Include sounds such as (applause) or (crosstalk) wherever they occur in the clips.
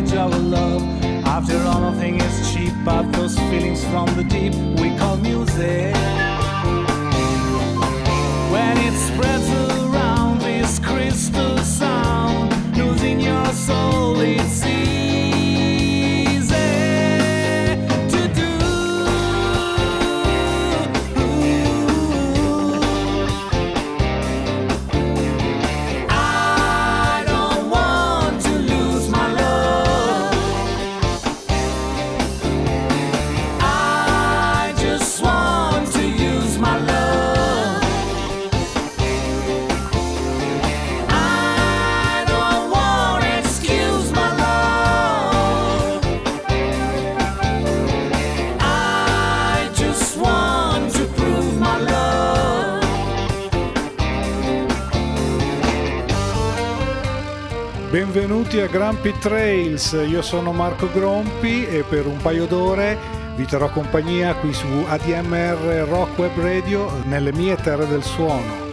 damage our love. After all, nothing is cheap, but those feelings from the deep we call music. When it spreads around this crystal sound, losing your soul, it's benvenuti a Grumpy Trails, io sono Marco Grompi e per un paio d'ore vi terrò compagnia qui su ADMR Rock Web Radio nelle mie terre del suono.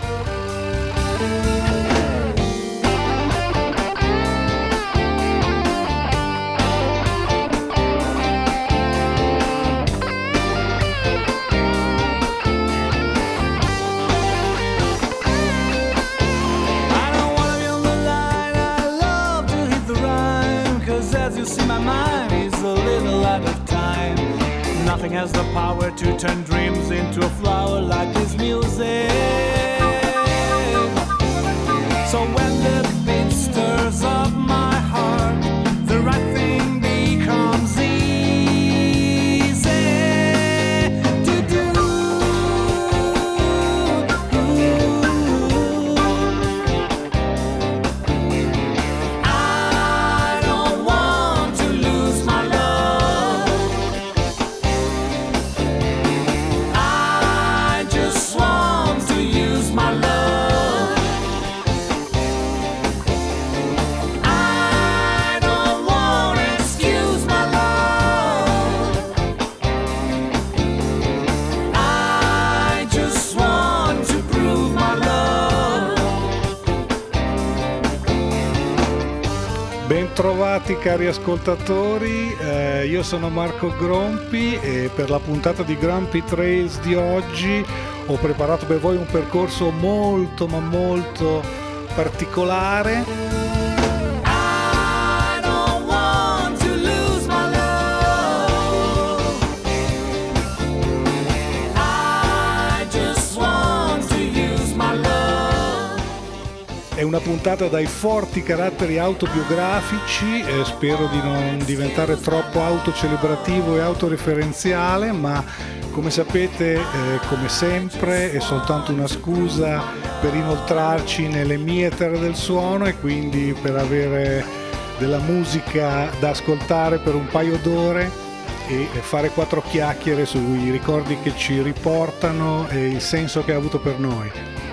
Cari ascoltatori, eh, io sono Marco Grompi e per la puntata di Grumpy Trails di oggi ho preparato per voi un percorso molto ma molto particolare. Una puntata dai forti caratteri autobiografici, eh, spero di non diventare troppo autocelebrativo e autoreferenziale, ma come sapete, eh, come sempre, è soltanto una scusa per inoltrarci nelle mie terre del suono e quindi per avere della musica da ascoltare per un paio d'ore e fare quattro chiacchiere sui ricordi che ci riportano e il senso che ha avuto per noi.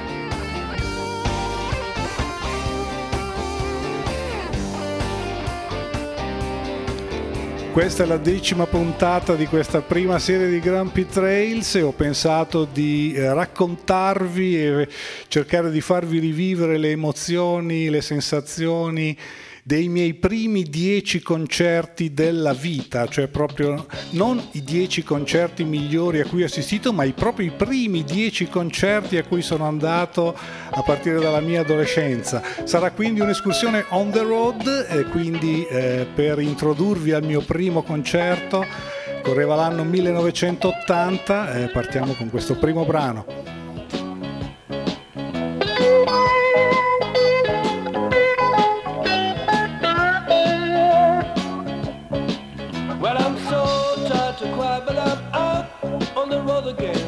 Questa è la decima puntata di questa prima serie di Grumpy Trails e ho pensato di eh, raccontarvi e cercare di farvi rivivere le emozioni, le sensazioni dei miei primi dieci concerti della vita, cioè proprio non i dieci concerti migliori a cui ho assistito, ma i proprio i primi dieci concerti a cui sono andato a partire dalla mia adolescenza. Sarà quindi un'escursione on the road e quindi eh, per introdurvi al mio primo concerto, correva l'anno 1980, eh, partiamo con questo primo brano. Again.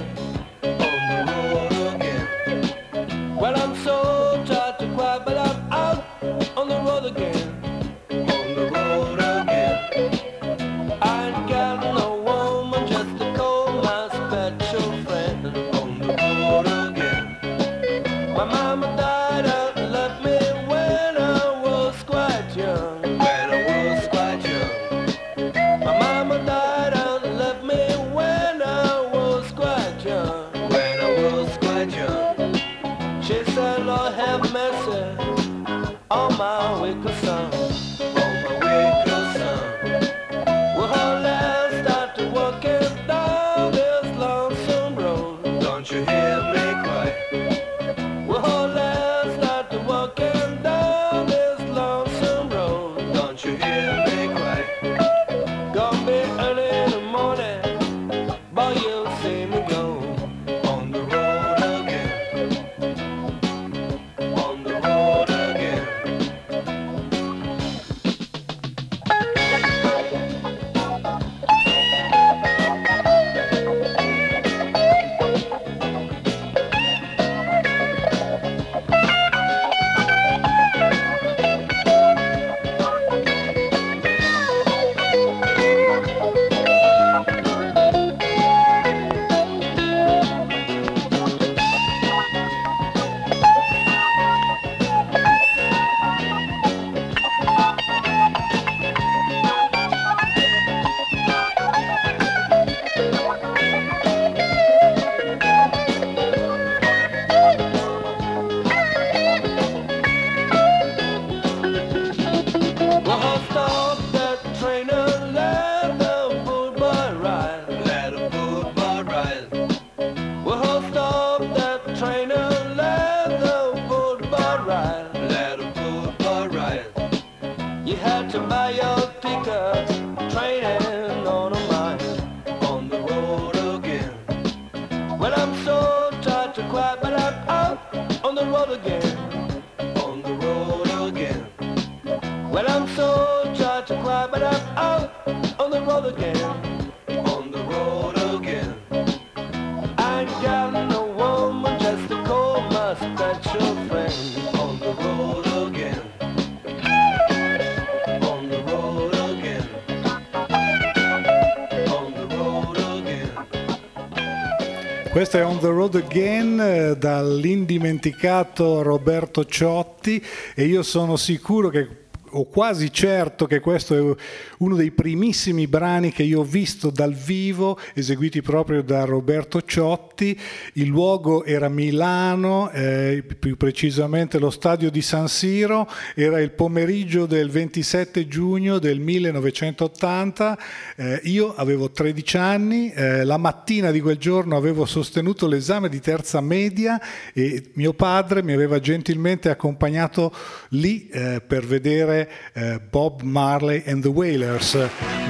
Questo è On the Road Again eh, dall'indimenticato Roberto Ciotti e io sono sicuro che o quasi certo che questo è uno dei primissimi brani che io ho visto dal vivo, eseguiti proprio da Roberto Ciotti. Il luogo era Milano, eh, più precisamente lo stadio di San Siro, era il pomeriggio del 27 giugno del 1980. Eh, io avevo 13 anni, eh, la mattina di quel giorno avevo sostenuto l'esame di terza media e mio padre mi aveva gentilmente accompagnato lì eh, per vedere eh, Bob Marley and the Wailers Players,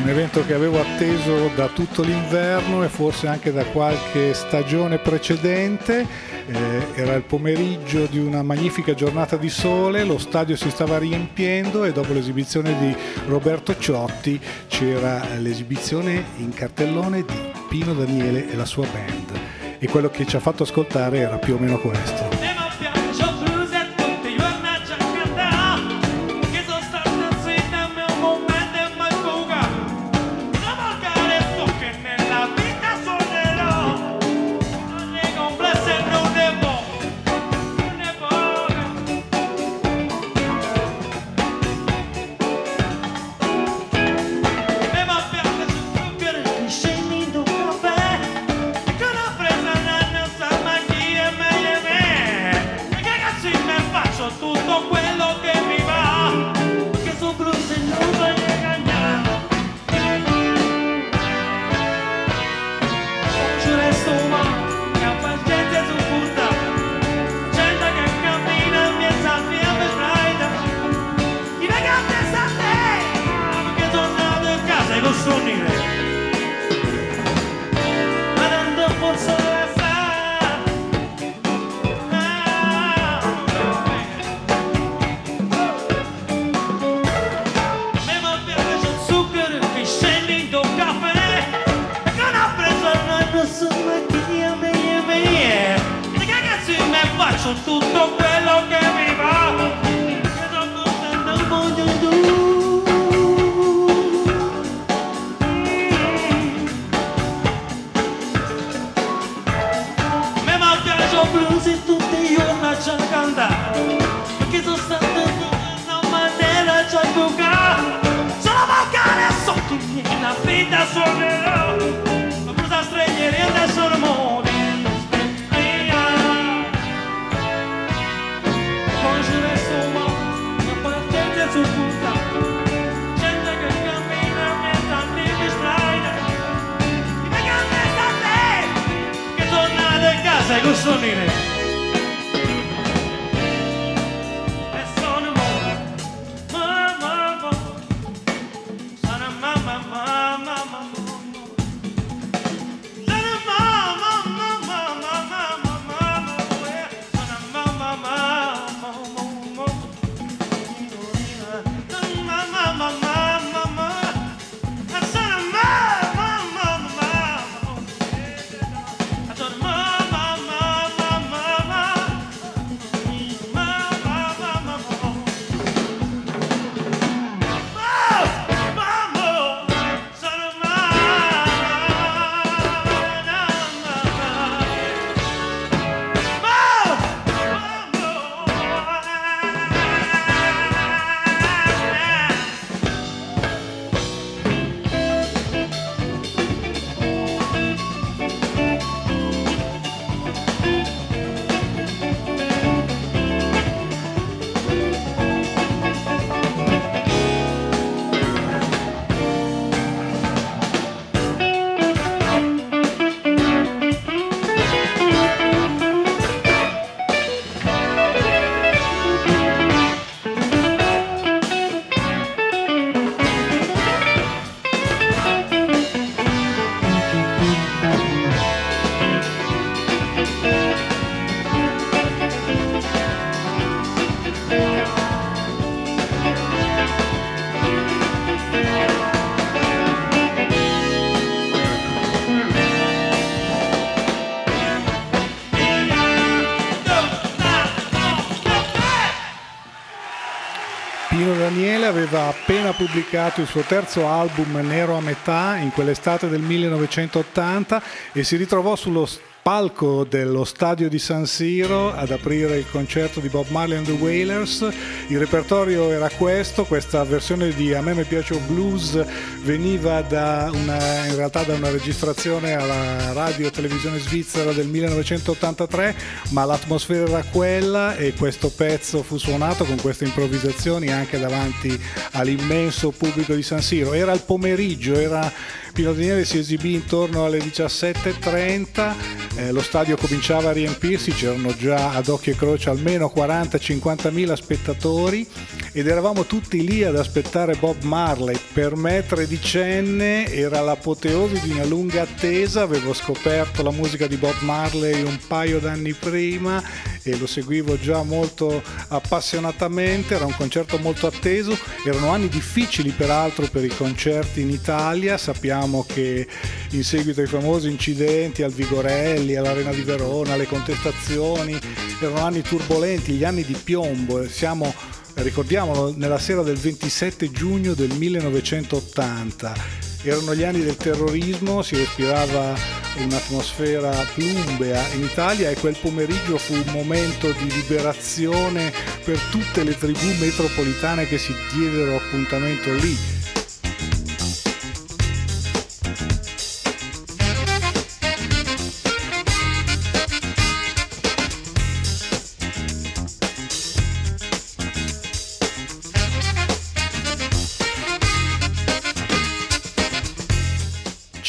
un evento che avevo atteso da tutto l'inverno e forse anche da qualche stagione precedente. Eh, era il pomeriggio di una magnifica giornata di sole, lo stadio si stava riempiendo e dopo l'esibizione di Roberto Ciotti c'era l'esibizione in cartellone di Pino Daniele e la sua band. E quello che ci ha fatto ascoltare era più o meno questo. Pubblicato il suo terzo album Nero a metà in quell'estate del 1980 e si ritrovò sullo palco dello stadio di San Siro ad aprire il concerto di Bob Marley and the Wailers. Il repertorio era questo, questa versione di A me mi piace blues veniva da una, in realtà da una registrazione alla radio televisione svizzera del 1983, ma l'atmosfera era quella e questo pezzo fu suonato con queste improvvisazioni anche davanti all'immenso pubblico di San Siro. Era il pomeriggio, era Pino Daniele si esibì intorno alle 17.30, eh, lo stadio cominciava a riempirsi, c'erano già ad occhio e croce almeno 40-50 mila spettatori ed eravamo tutti lì ad aspettare Bob Marley. Per me tredicenne era l'apoteosi di una lunga attesa, avevo scoperto la musica di Bob Marley un paio d'anni prima e lo seguivo già molto appassionatamente, era un concerto molto atteso, erano anni difficili peraltro per i concerti in Italia, sappiamo che in seguito ai famosi incidenti al Vigorelli, all'Arena di Verona, alle contestazioni, erano anni turbolenti, gli anni di piombo, siamo ricordiamolo nella sera del 27 giugno del 1980 erano gli anni del terrorismo, si respirava un'atmosfera plumbea in Italia e quel pomeriggio fu un momento di liberazione per tutte le tribù metropolitane che si diedero appuntamento lì.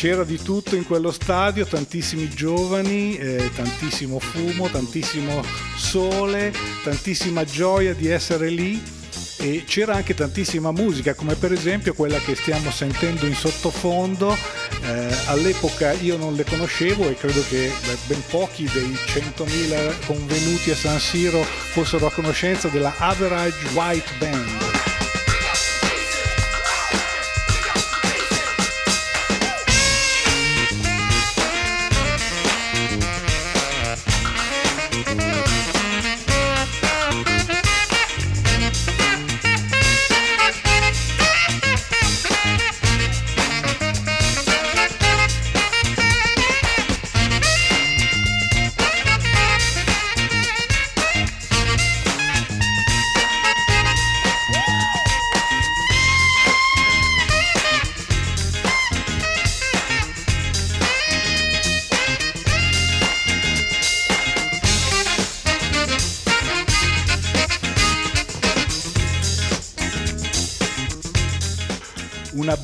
C'era di tutto in quello stadio, tantissimi giovani, eh, tantissimo fumo, tantissimo sole, tantissima gioia di essere lì e c'era anche tantissima musica come per esempio quella che stiamo sentendo in sottofondo eh, all'epoca io non le conoscevo e credo che ben pochi dei 100.000 convenuti a San Siro fossero a conoscenza della Average White Band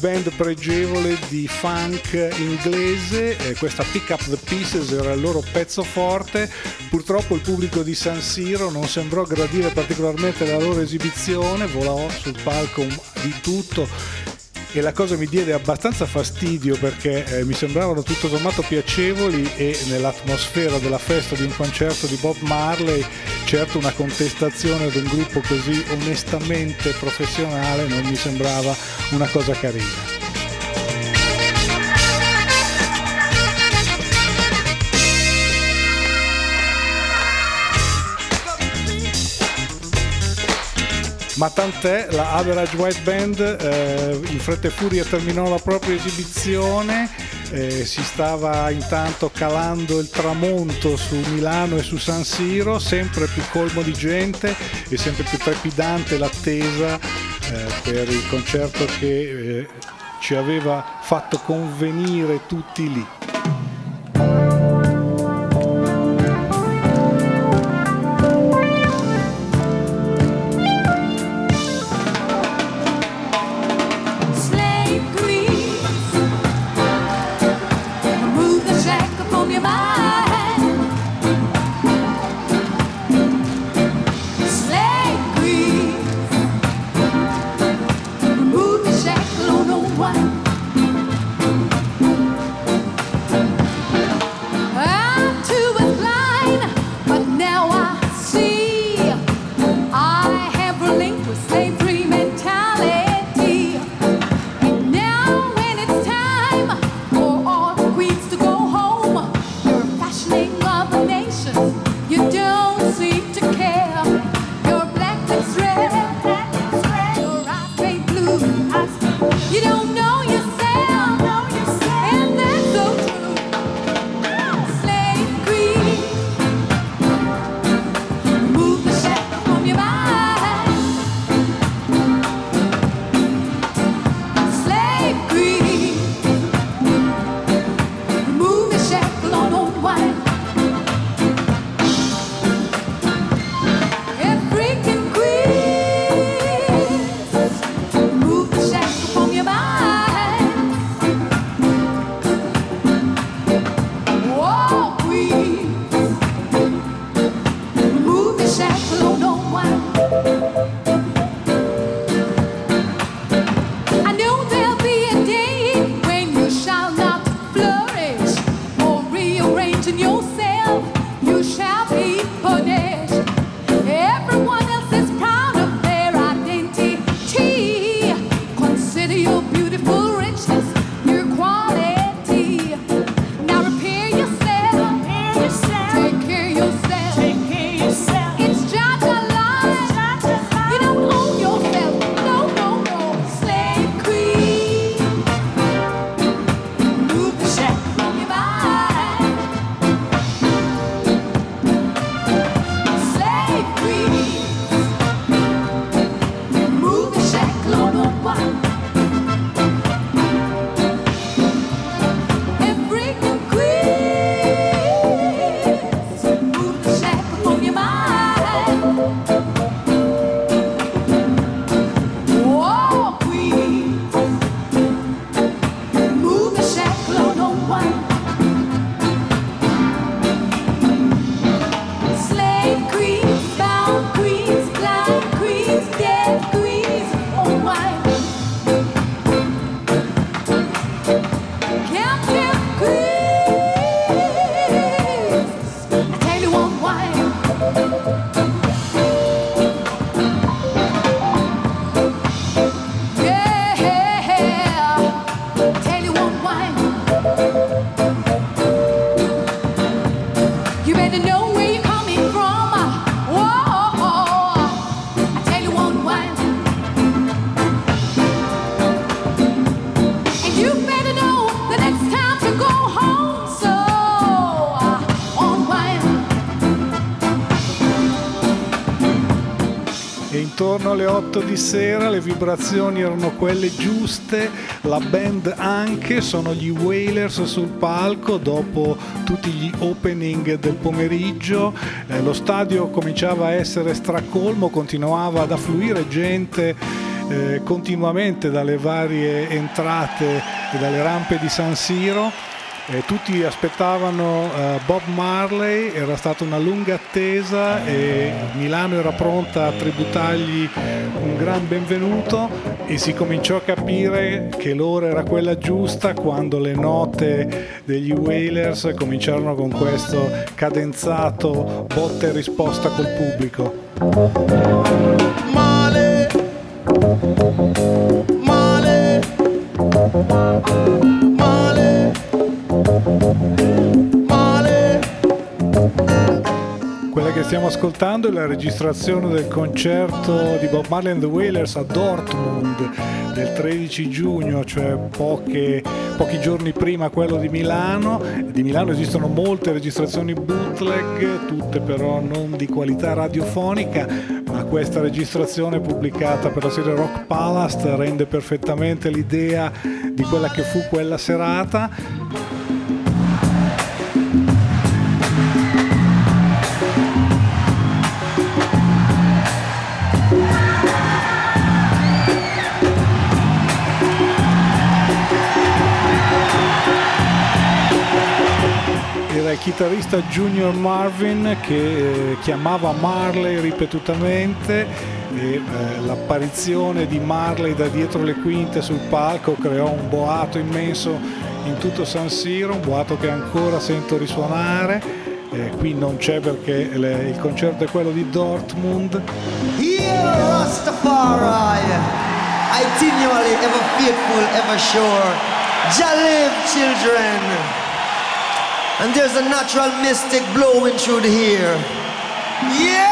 band pregevole di funk inglese, eh, questa Pick Up the Pieces era il loro pezzo forte, purtroppo il pubblico di San Siro non sembrò gradire particolarmente la loro esibizione, volò sul palco di tutto e la cosa mi diede abbastanza fastidio perché eh, mi sembravano tutto sommato piacevoli e nell'atmosfera della festa di un concerto di Bob Marley certo una contestazione ad un gruppo così onestamente professionale non mi sembrava una cosa carina. Ma tant'è, la Average White Band eh, in fretta e furia terminò la propria esibizione, eh, si stava intanto calando il tramonto su Milano e su San Siro, sempre più colmo di gente e sempre più trepidante l'attesa eh, per il concerto che eh, ci aveva fatto convenire tutti lì. Intorno alle 8 di sera le vibrazioni erano quelle giuste, la band anche, sono gli Wailers sul palco dopo tutti gli opening del pomeriggio, eh, lo stadio cominciava a essere stracolmo, continuava ad affluire gente eh, continuamente dalle varie entrate e dalle rampe di San Siro. Eh, tutti aspettavano eh, Bob Marley, era stata una lunga attesa e Milano era pronta a tributargli un gran benvenuto e si cominciò a capire che l'ora era quella giusta quando le note degli Wailers cominciarono con questo cadenzato botta e risposta col pubblico. Stiamo ascoltando è la registrazione del concerto di Bob Marley and the Wailers a Dortmund del 13 giugno, cioè poche- pochi giorni prima quello di Milano. Di Milano esistono molte registrazioni bootleg, tutte però non di qualità radiofonica, ma questa registrazione pubblicata per la serie Rock Palace rende perfettamente l'idea di quella che fu quella serata. Chitarrista Junior Marvin che eh, chiamava Marley ripetutamente e eh, l'apparizione di Marley da dietro le quinte sul palco creò un boato immenso in tutto San Siro, un boato che ancora sento risuonare. Eh, qui non c'è perché le- il concerto è quello di Dortmund. Here, Rastafari, continually ever faithful, ever sure. Jah live, children. And there's a natural mystic blowing through the air. Yeah!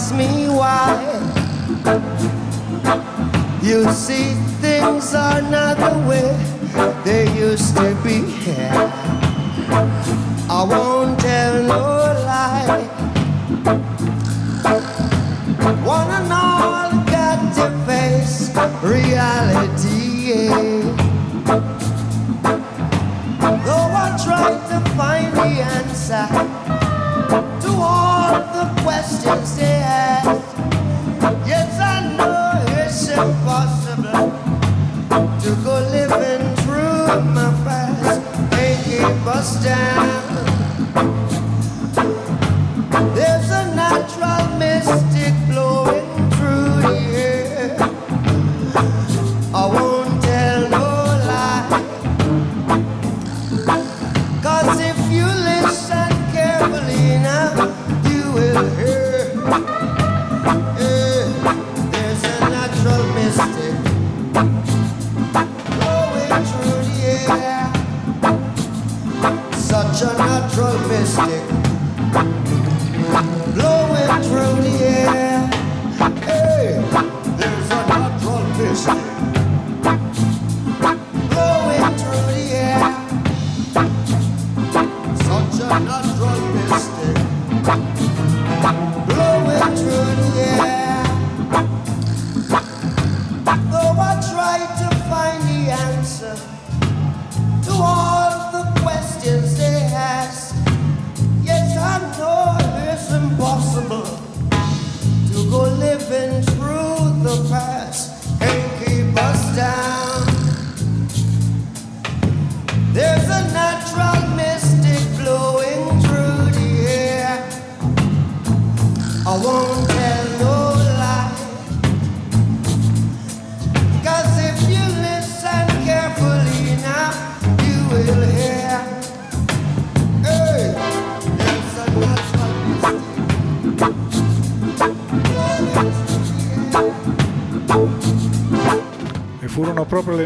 lost me.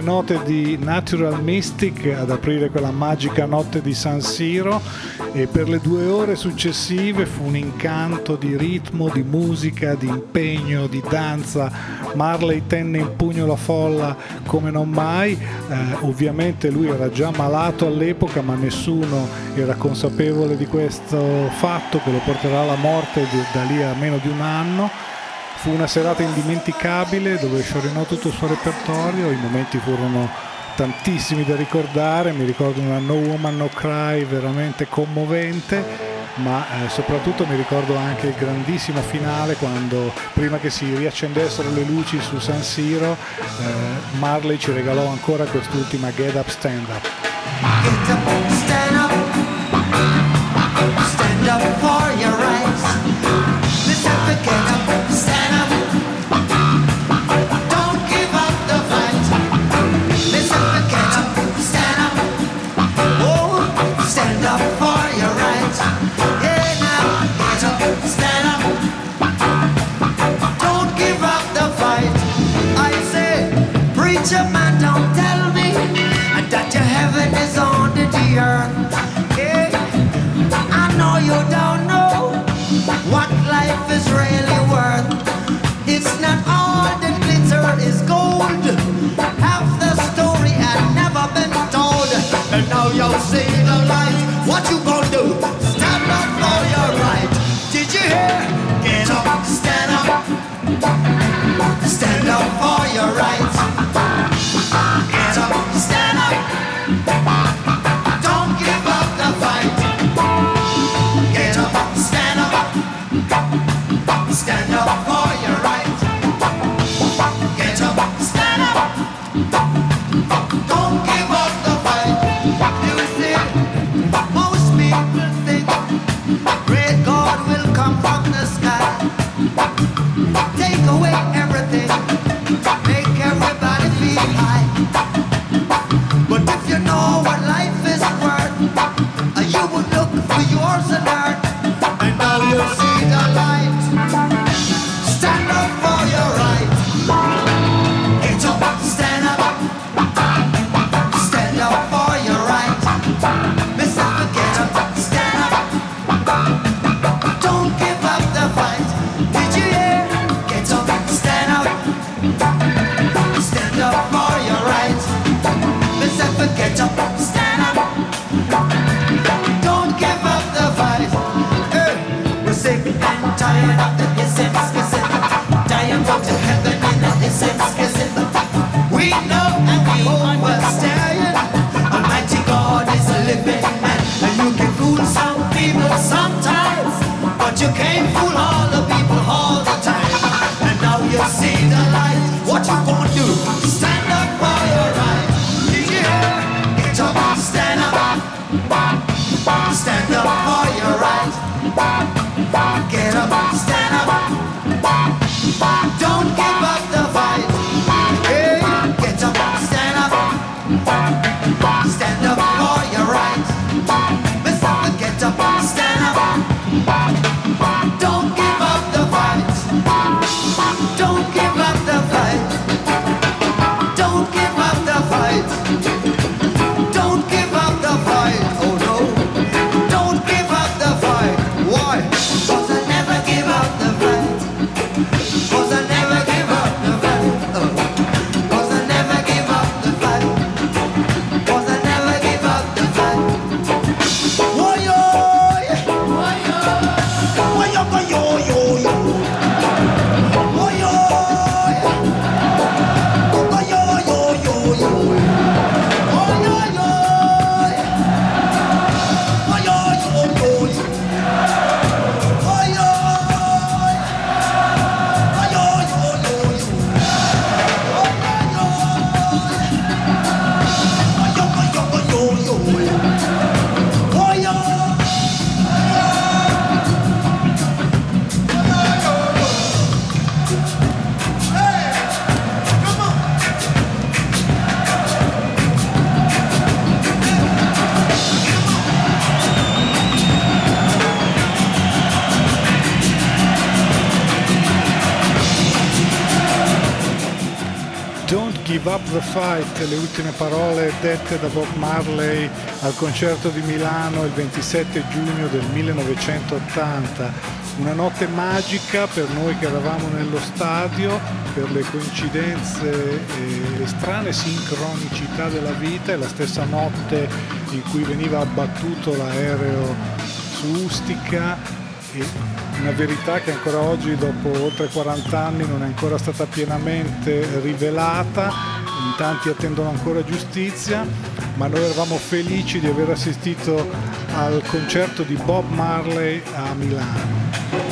note di Natural Mystic ad aprire quella magica notte di San Siro e per le due ore successive fu un incanto di ritmo, di musica, di impegno, di danza. Marley tenne in pugno la folla come non mai, eh, ovviamente lui era già malato all'epoca ma nessuno era consapevole di questo fatto che lo porterà alla morte da lì a meno di un anno Fu una serata indimenticabile dove sciorinò tutto il suo repertorio, i momenti furono tantissimi da ricordare, mi ricordo una No Woman No Cry veramente commovente. Ma eh, soprattutto mi ricordo anche il grandissimo finale quando prima che si riaccendessero le luci su San Siro eh, Marley ci regalò ancora quest'ultima Get Up Stand Up. Get up, stand up, stand up really worth. It's not all that glitter is gold. Half the story had never been told. And now you're seeing the light. What you gonna do? Stand up for your right. Did you hear? Get up, stand up. Stand up for your right. The Fight, le ultime parole dette da Bob Marley al concerto di Milano il 27 giugno del 1980. Una notte magica per noi che eravamo nello stadio, per le coincidenze e le strane sincronicità della vita, è la stessa notte in cui veniva abbattuto l'aereo su Ustica una verità che ancora oggi, dopo oltre 40 anni, non è ancora stata pienamente rivelata, tanti attendono ancora giustizia, ma noi eravamo felici di aver assistito al concerto di Bob Marley a Milano.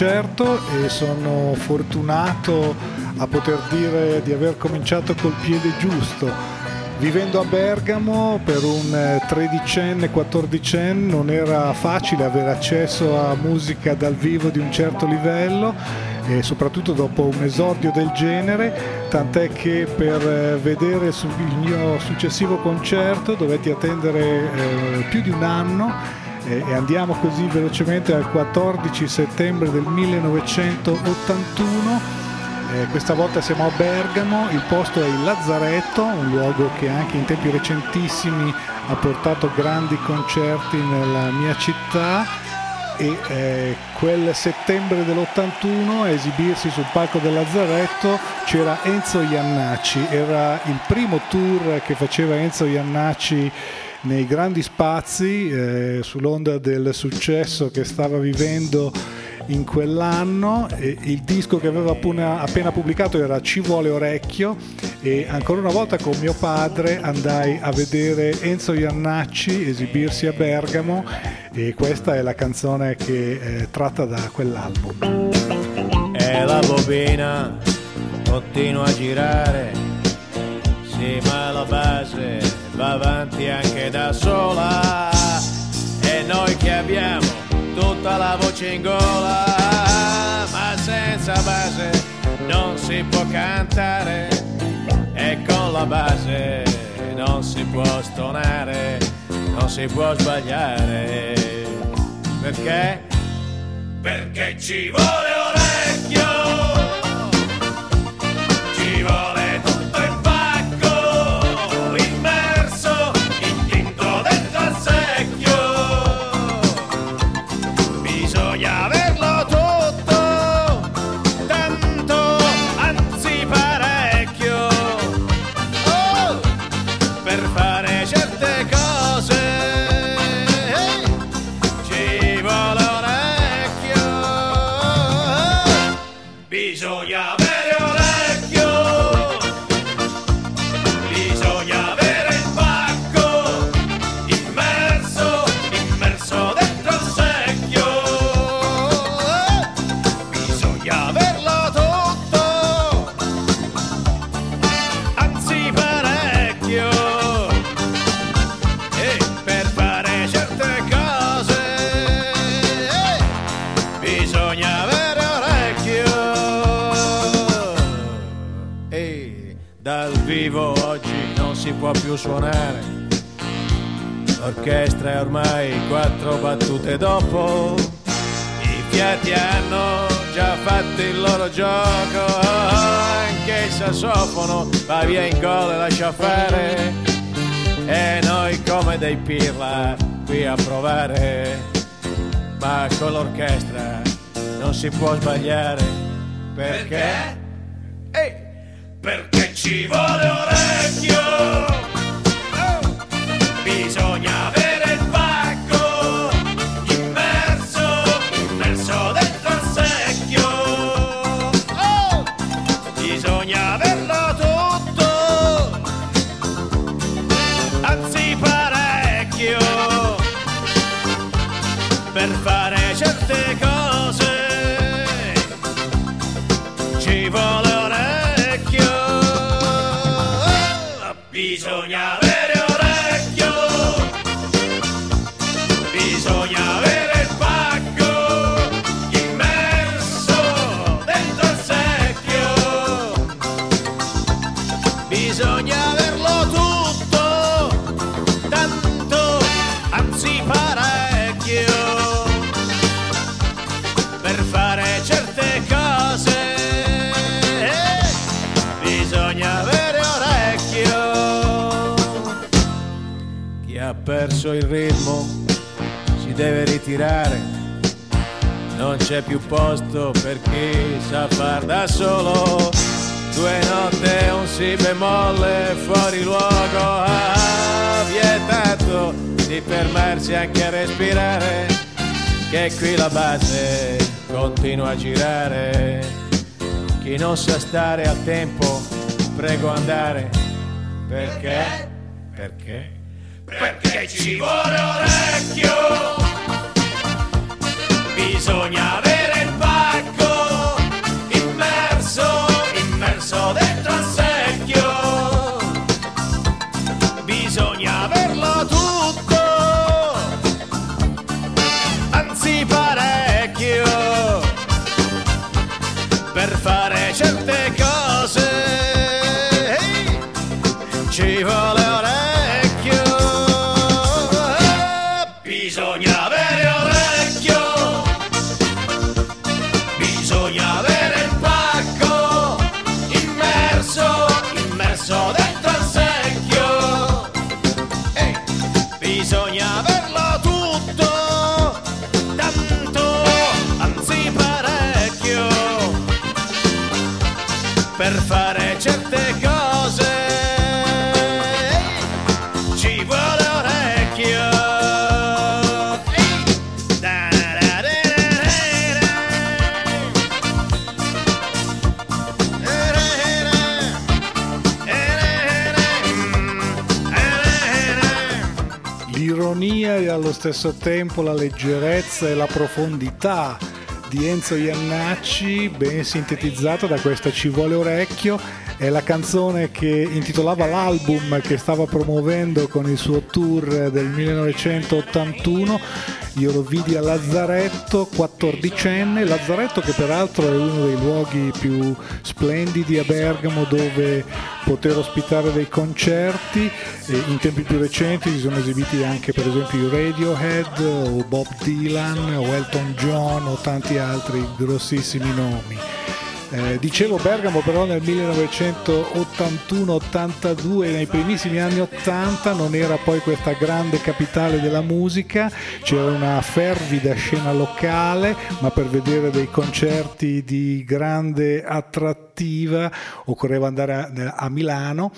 Concerto e sono fortunato a poter dire di aver cominciato col piede giusto. Vivendo a Bergamo per un tredicenne, quattordicenne non era facile avere accesso a musica dal vivo di un certo livello e soprattutto dopo un esordio del genere, tant'è che per eh, vedere il mio successivo concerto dovetti attendere eh, più di un anno e andiamo così velocemente al 14 settembre del 1981. Eh, questa volta siamo a Bergamo, il posto è il Lazzaretto, un luogo che anche in tempi recentissimi ha portato grandi concerti nella mia città e eh, quel settembre dell'81 a esibirsi sul palco del Lazzaretto c'era Enzo Iannacci, era il primo tour che faceva Enzo Iannacci nei grandi spazi eh, sull'onda del successo che stava vivendo in quell'anno. Il disco che aveva appena, pubblicato era Ci vuole orecchio. E ancora una volta con mio padre andai a vedere Enzo Iannacci esibirsi a Bergamo. E questa è la canzone che è tratta da quell'album. E la bobina continua a girare, sì ma la base va avanti anche da sola e noi che abbiamo tutta la voce in gola, ma senza base non si può cantare e con la base non si può stonare, non si può sbagliare. Perché? Perché ci vuole orecchio, ci vuole può più suonare. L'orchestra è ormai quattro battute dopo. I fiati hanno già fatto il loro gioco. Anche il sassofono va via in gol e lascia fare. E noi come dei pirla qui a provare, ma con l'orchestra non si può sbagliare. Perché? Ehi, perché ci vuole orecchio. Deve ritirare. Non c'è più posto per chi sa far da solo. Due note e un si bemolle fuori luogo. Ah, vietato di fermarsi anche a respirare. Che qui la base continua a girare. Chi non sa stare a tempo, prego andare. Perché? Perché? Perché ci vuole orecchio. Bisogna avere il pacco immerso, immerso dentro il secchio. Bisogna averlo tutto, anzi parecchio, per fare certe stesso tempo la leggerezza e la profondità di Enzo Iannacci, ben sintetizzata da questa Ci vuole orecchio, è la canzone che intitolava l'album che stava promuovendo con il suo tour del 1981. Io lo vidi a Lazzaretto, 14enne, Lazzaretto che peraltro è uno dei luoghi più splendidi a Bergamo dove poter ospitare dei concerti. In tempi più recenti si sono esibiti anche per esempio i Radiohead o Bob Dylan o Elton John o tanti altri grossissimi nomi. Eh, dicevo Bergamo però nel 1981-82 nei primissimi anni 80 non era poi questa grande capitale della musica. C'era una fervida scena locale ma per vedere dei concerti di grande attrattiva occorreva andare a, a Milano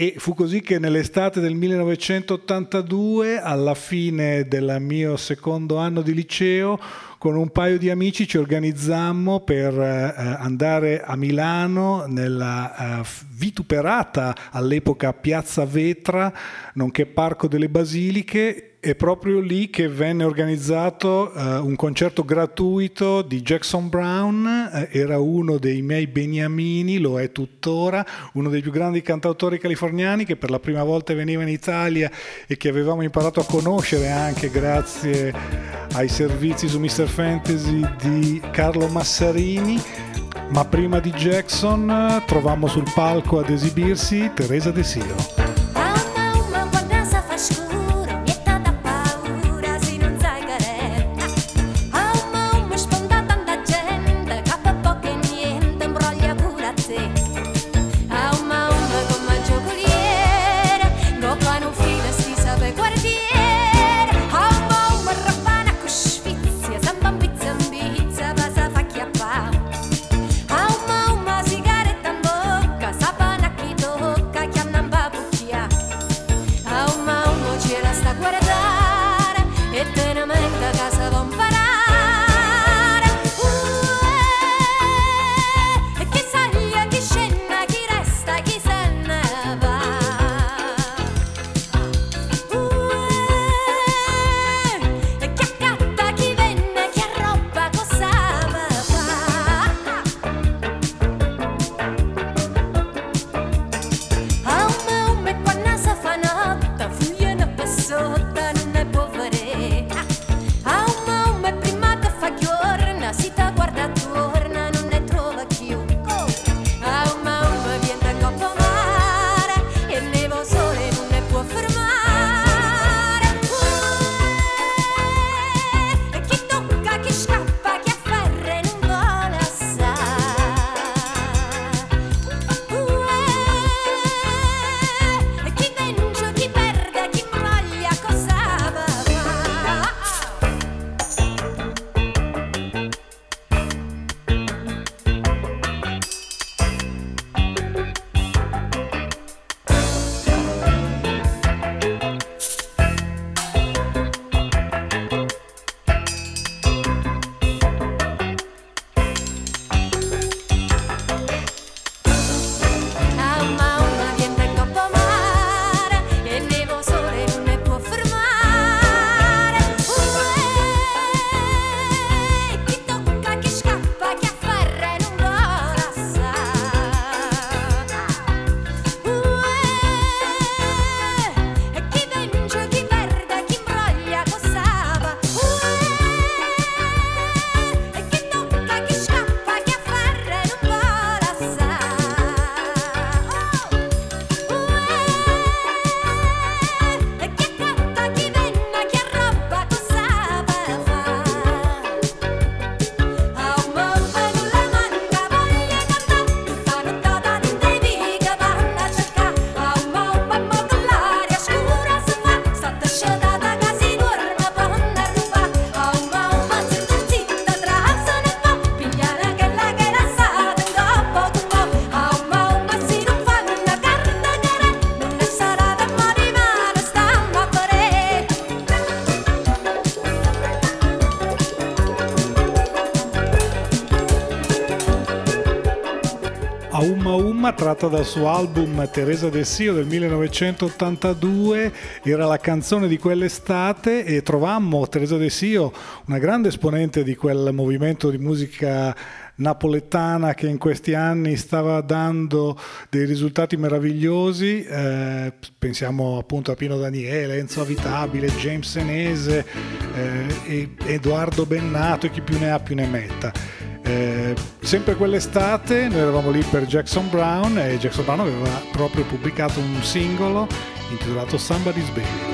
e fu così che nell'estate del 1982 alla fine del mio secondo anno di liceo con un paio di amici ci organizzammo per eh, andare a Milano nella eh, vituperata all'epoca Piazza Vetra, nonché Parco delle Basiliche. È proprio lì che venne organizzato eh, un concerto gratuito di Jackson Brown, eh, era uno dei miei beniamini, lo è tuttora, uno dei più grandi cantautori californiani che per la prima volta veniva in Italia e che avevamo imparato a conoscere anche grazie ai servizi su Mr. Fantasy di Carlo Massarini. Ma prima di Jackson trovammo sul palco ad esibirsi Teresa De Sio. tratta dal suo album Teresa del Dessio del 1982, era la canzone di quell'estate e trovammo Teresa del Dessio, una grande esponente di quel movimento di musica napoletana che in questi anni stava dando dei risultati meravigliosi, eh, pensiamo appunto a Pino Daniele, Enzo Avitabile, James Senese, eh, Edoardo Bennato e chi più ne ha più ne metta. Sempre quell'estate noi eravamo lì per Jackson Brown e Jackson Brown aveva proprio pubblicato un singolo intitolato Somebody's Baby.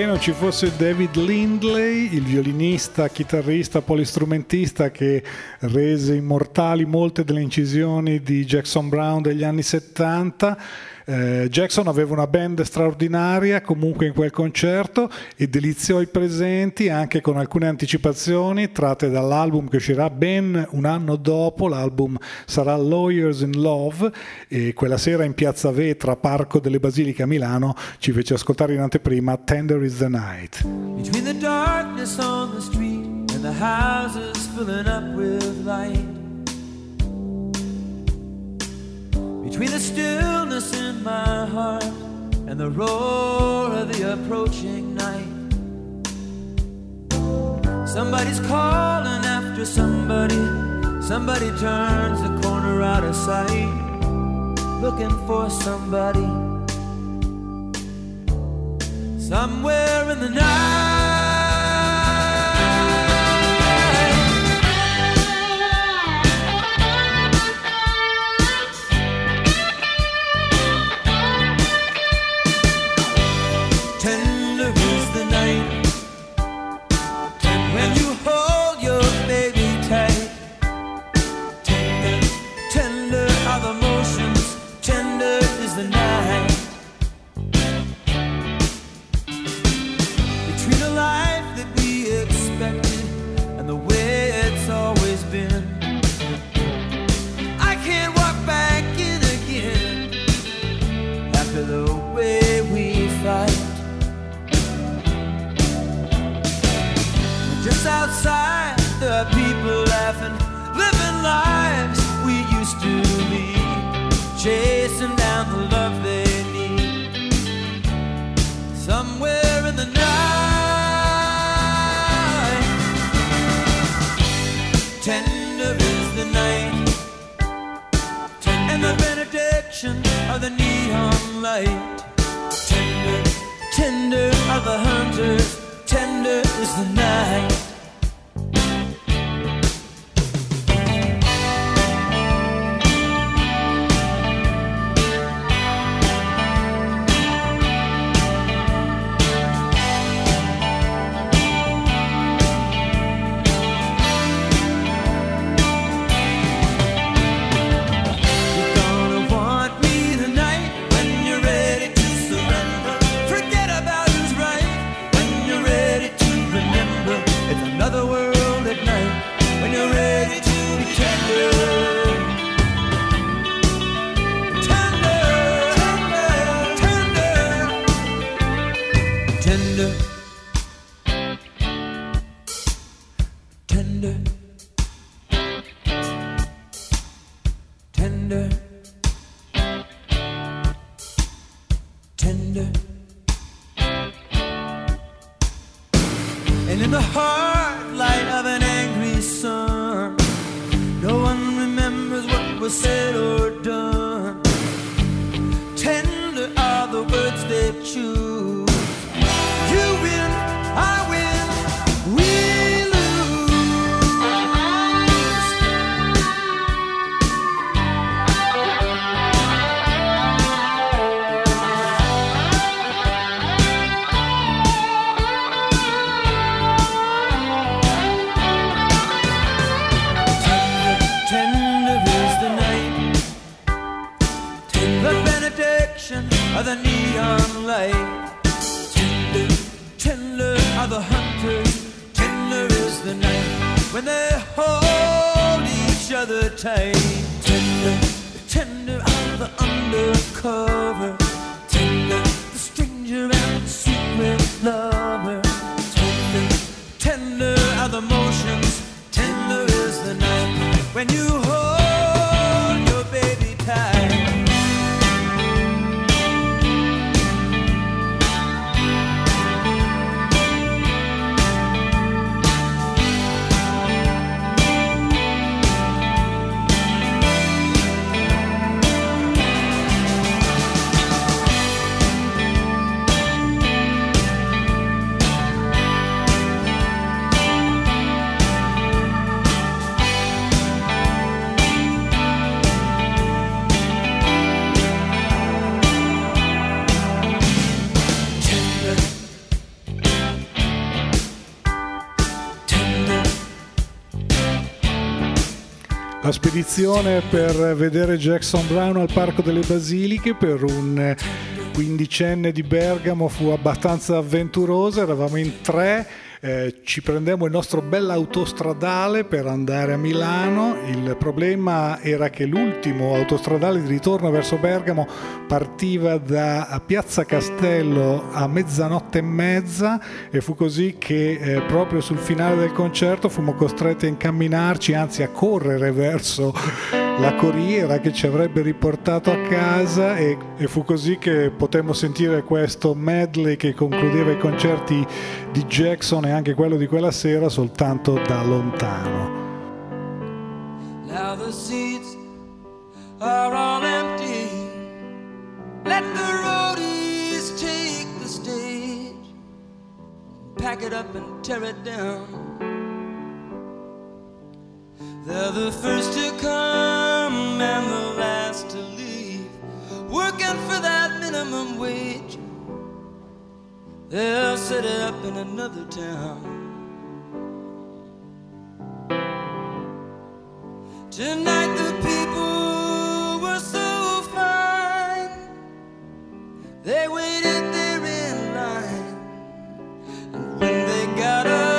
perché non ci fosse David Lindley, il violinista, chitarrista, polistrumentista che rese immortali molte delle incisioni di Jackson Brown degli anni 70 eh, Jackson aveva una band straordinaria comunque in quel concerto e deliziò i presenti anche con alcune anticipazioni tratte dall'album che uscirà ben un anno dopo, l'album sarà Lawyers in Love e quella sera in Piazza Vetra, Parco delle Basiliche a Milano, ci fece ascoltare in anteprima Tender is the Night. Between the darkness on the street and the houses filling up with light Between the stillness in my heart and the roar of the approaching night, somebody's calling after somebody. Somebody turns the corner out of sight, looking for somebody. Somewhere in the night. La spedizione per vedere Jackson Brown al Parco delle Basiliche per un quindicenne di Bergamo fu abbastanza avventurosa, eravamo in tre. Eh, ci prendemmo il nostro bell'autostradale per andare a Milano. Il problema era che l'ultimo autostradale di ritorno verso Bergamo partiva da Piazza Castello a mezzanotte e mezza e fu così che eh, proprio sul finale del concerto fummo costretti a incamminarci, anzi a correre (laughs) verso la corriera che ci avrebbe riportato a casa e, e fu così che potemmo sentire questo medley che concludeva i concerti di Jackson e anche quello di quella sera soltanto da lontano. Now the seats are all empty. Let the roadies take the stage, pack it up and tear it down. They're the first to come and the last to leave, working for that minimum wage. They'll set it up in another town. Tonight the people were so fine. They waited there in line. And when they got up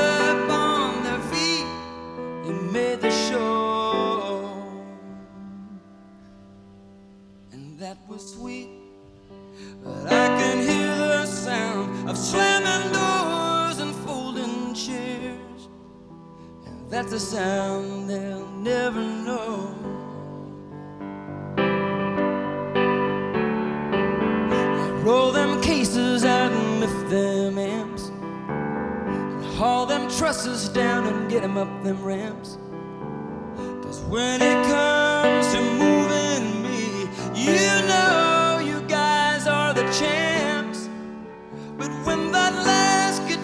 slamming doors and folding chairs. And that's a sound they'll never know. Roll them cases out and lift them amps. And haul them trusses down and get them up them ramps. Cause when it comes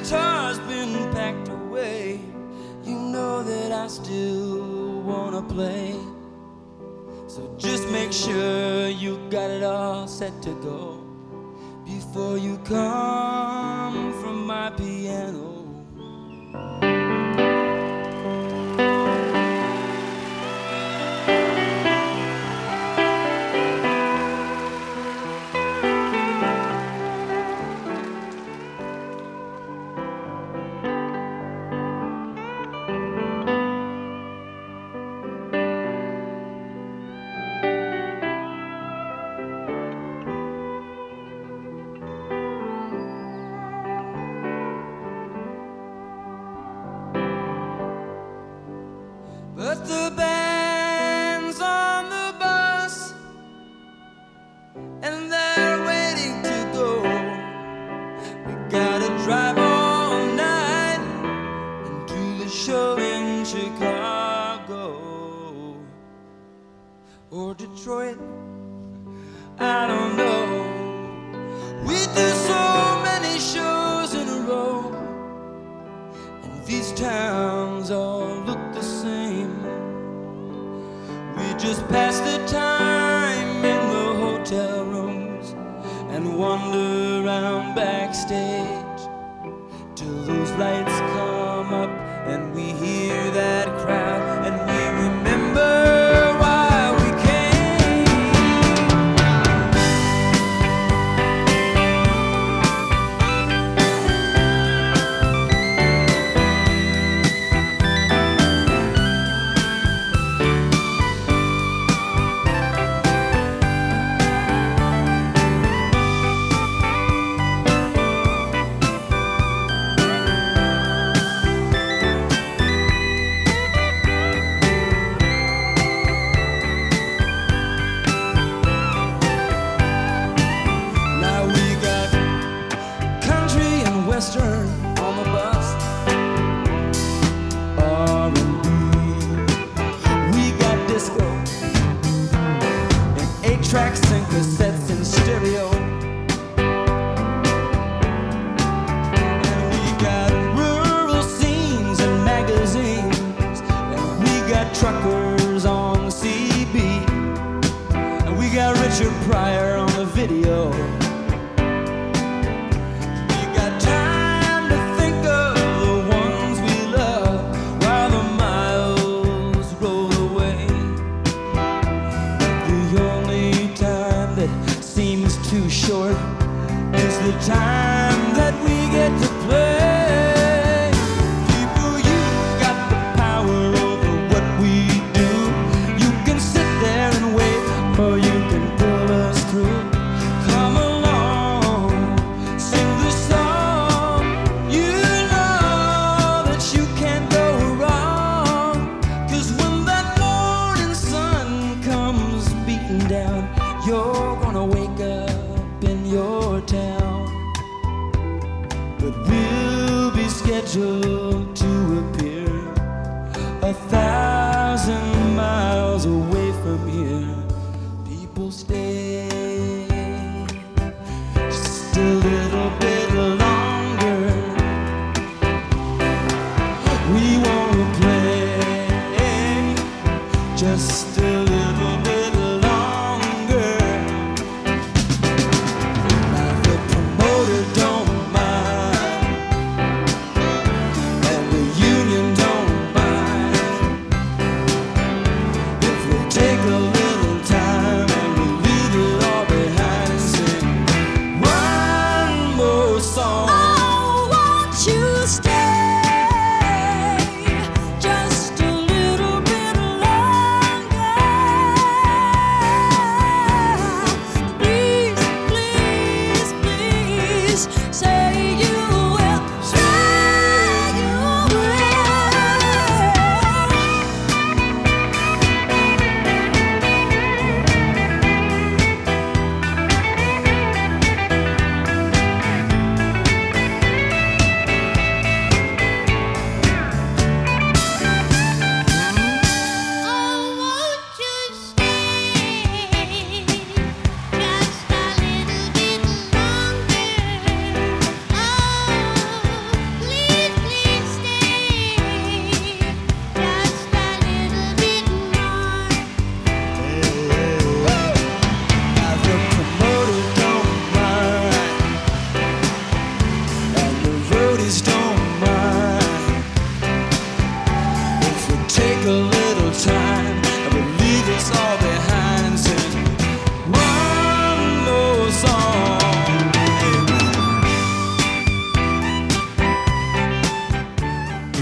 guitar's been packed away, you know that I still wanna play. So just make sure you got it all set to go before you come from my piano. to lose.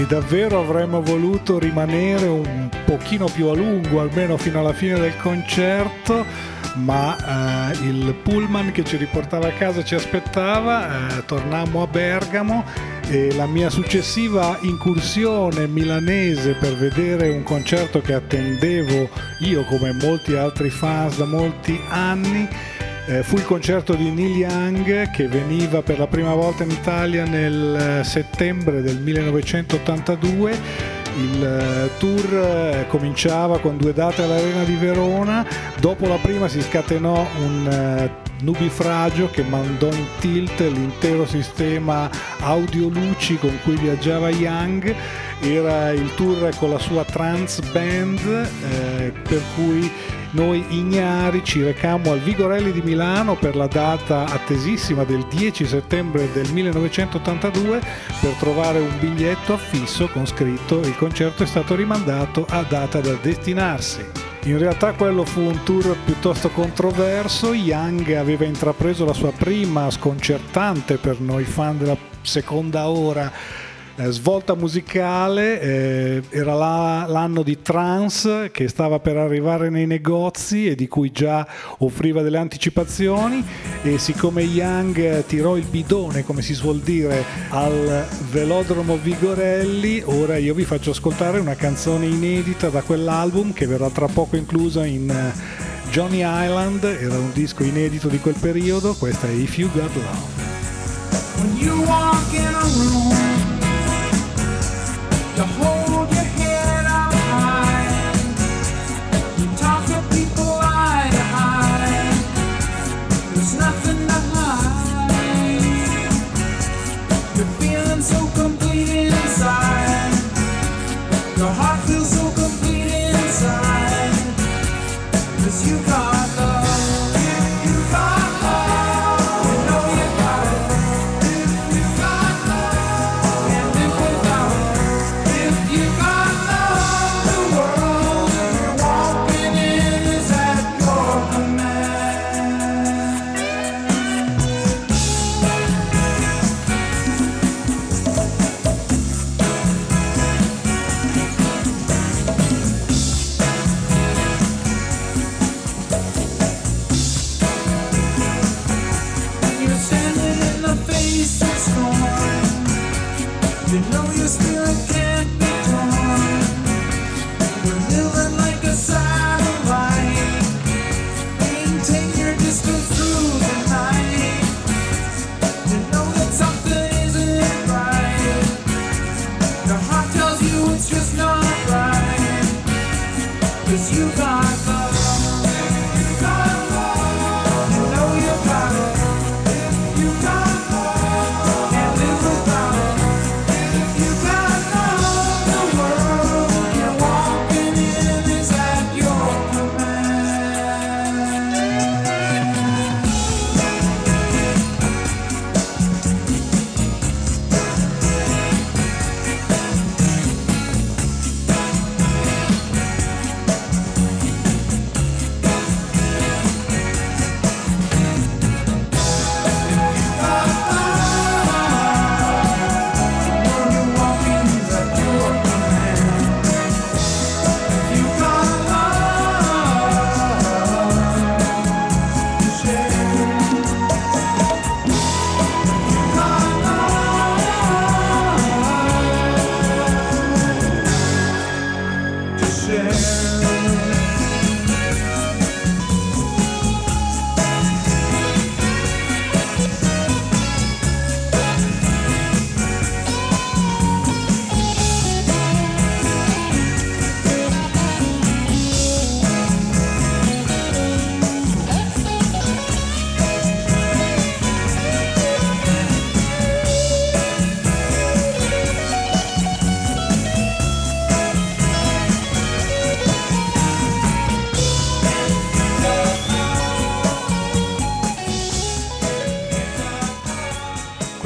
Davvero avremmo voluto rimanere un pochino più a lungo, almeno fino alla fine del concerto, ma eh, il pullman che ci riportava a casa ci aspettava, eh, tornammo a Bergamo e la mia successiva incursione milanese per vedere un concerto che attendevo io come molti altri fans da molti anni eh, fu il concerto di Neil Young che veniva per la prima volta in Italia nel eh, settembre del 1982. Il eh, tour eh, cominciava con due date all'Arena di Verona, dopo la prima si scatenò un nubifragio che mandò in tilt l'intero sistema audioluci con cui viaggiava Young era il tour con la sua trance band eh, per cui noi ignari ci recammo al Vigorelli di Milano per la data attesissima del 10 settembre del 1982 per trovare un biglietto affisso con scritto il concerto è stato rimandato a data da destinarsi. In realtà quello fu un tour piuttosto controverso, Young aveva intrapreso la sua prima sconcertante per noi fan della seconda ora eh, svolta musicale, eh, era la- l'anno di trance che stava per arrivare nei negozi e di cui già offriva delle anticipazioni. E siccome Young tirò il bidone, come si suol dire, al velodromo Vigorelli, ora io vi faccio ascoltare una canzone inedita da quell'album che verrà tra poco inclusa in eh, Johnny Island, era un disco inedito di quel periodo, questa è If You Got Love. When you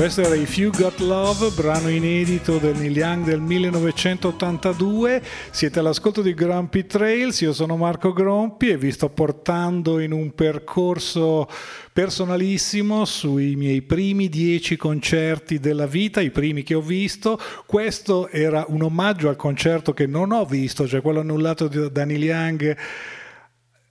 Questo era If You Got Love, brano inedito del Neil Young del 1982. Siete all'ascolto di Grumpy Trails, io sono Marco Grompi e vi sto portando in un percorso personalissimo sui miei primi dieci concerti della vita, i primi che ho visto. Questo era un omaggio al concerto che non ho visto, cioè quello annullato da Neil Young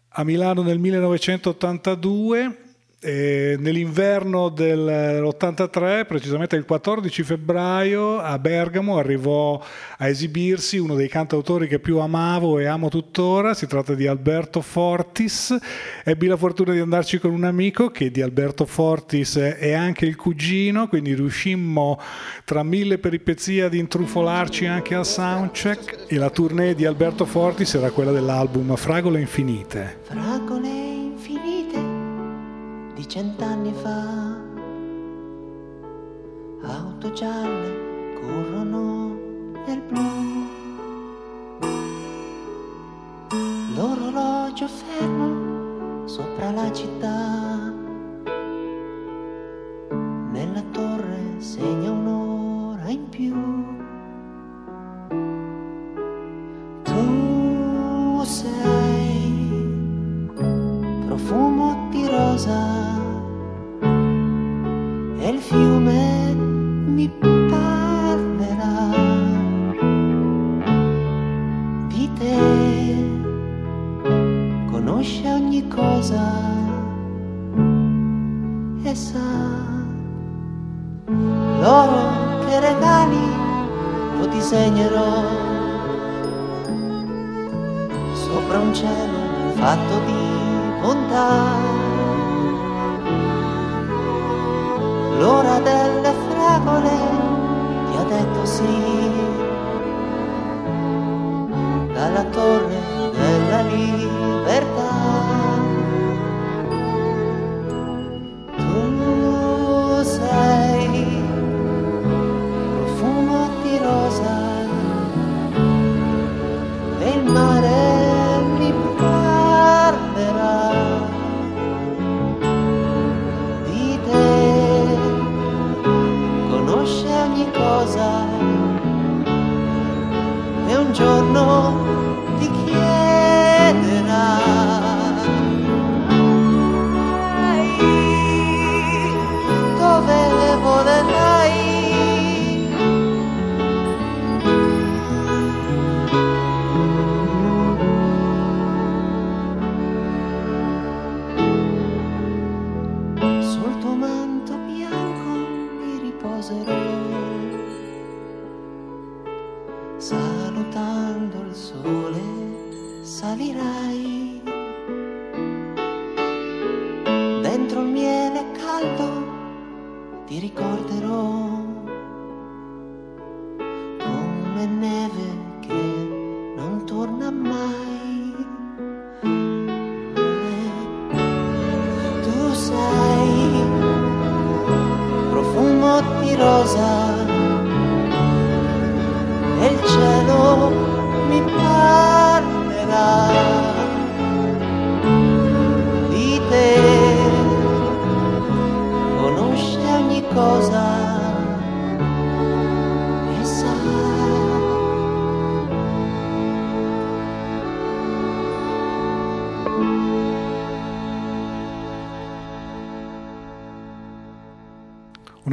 a Milano nel 1982. Eh, nell'inverno dell'83, precisamente il 14 febbraio, a Bergamo arrivò a esibirsi uno dei cantautori che più amavo e amo tuttora, si tratta di Alberto Fortis. Ebbi la fortuna di andarci con un amico che di Alberto Fortis è anche il cugino, quindi riuscimmo tra mille peripezie ad intrufolarci anche al soundcheck e la tournée di Alberto Fortis era quella dell'album Fragole Infinite. fragole cent'anni fa. Auto gialle corrono nel blu. L'orologio fermo sopra la città. Nella torre segna un'ora in più. Tu sei profumo di rosa il fiume mi parlerà di te, conosce ogni cosa e sa l'oro che regali lo disegnerò sopra un cielo fatto di bontà. L'ora delle fragole ti ha detto sì, dalla torre della libertà.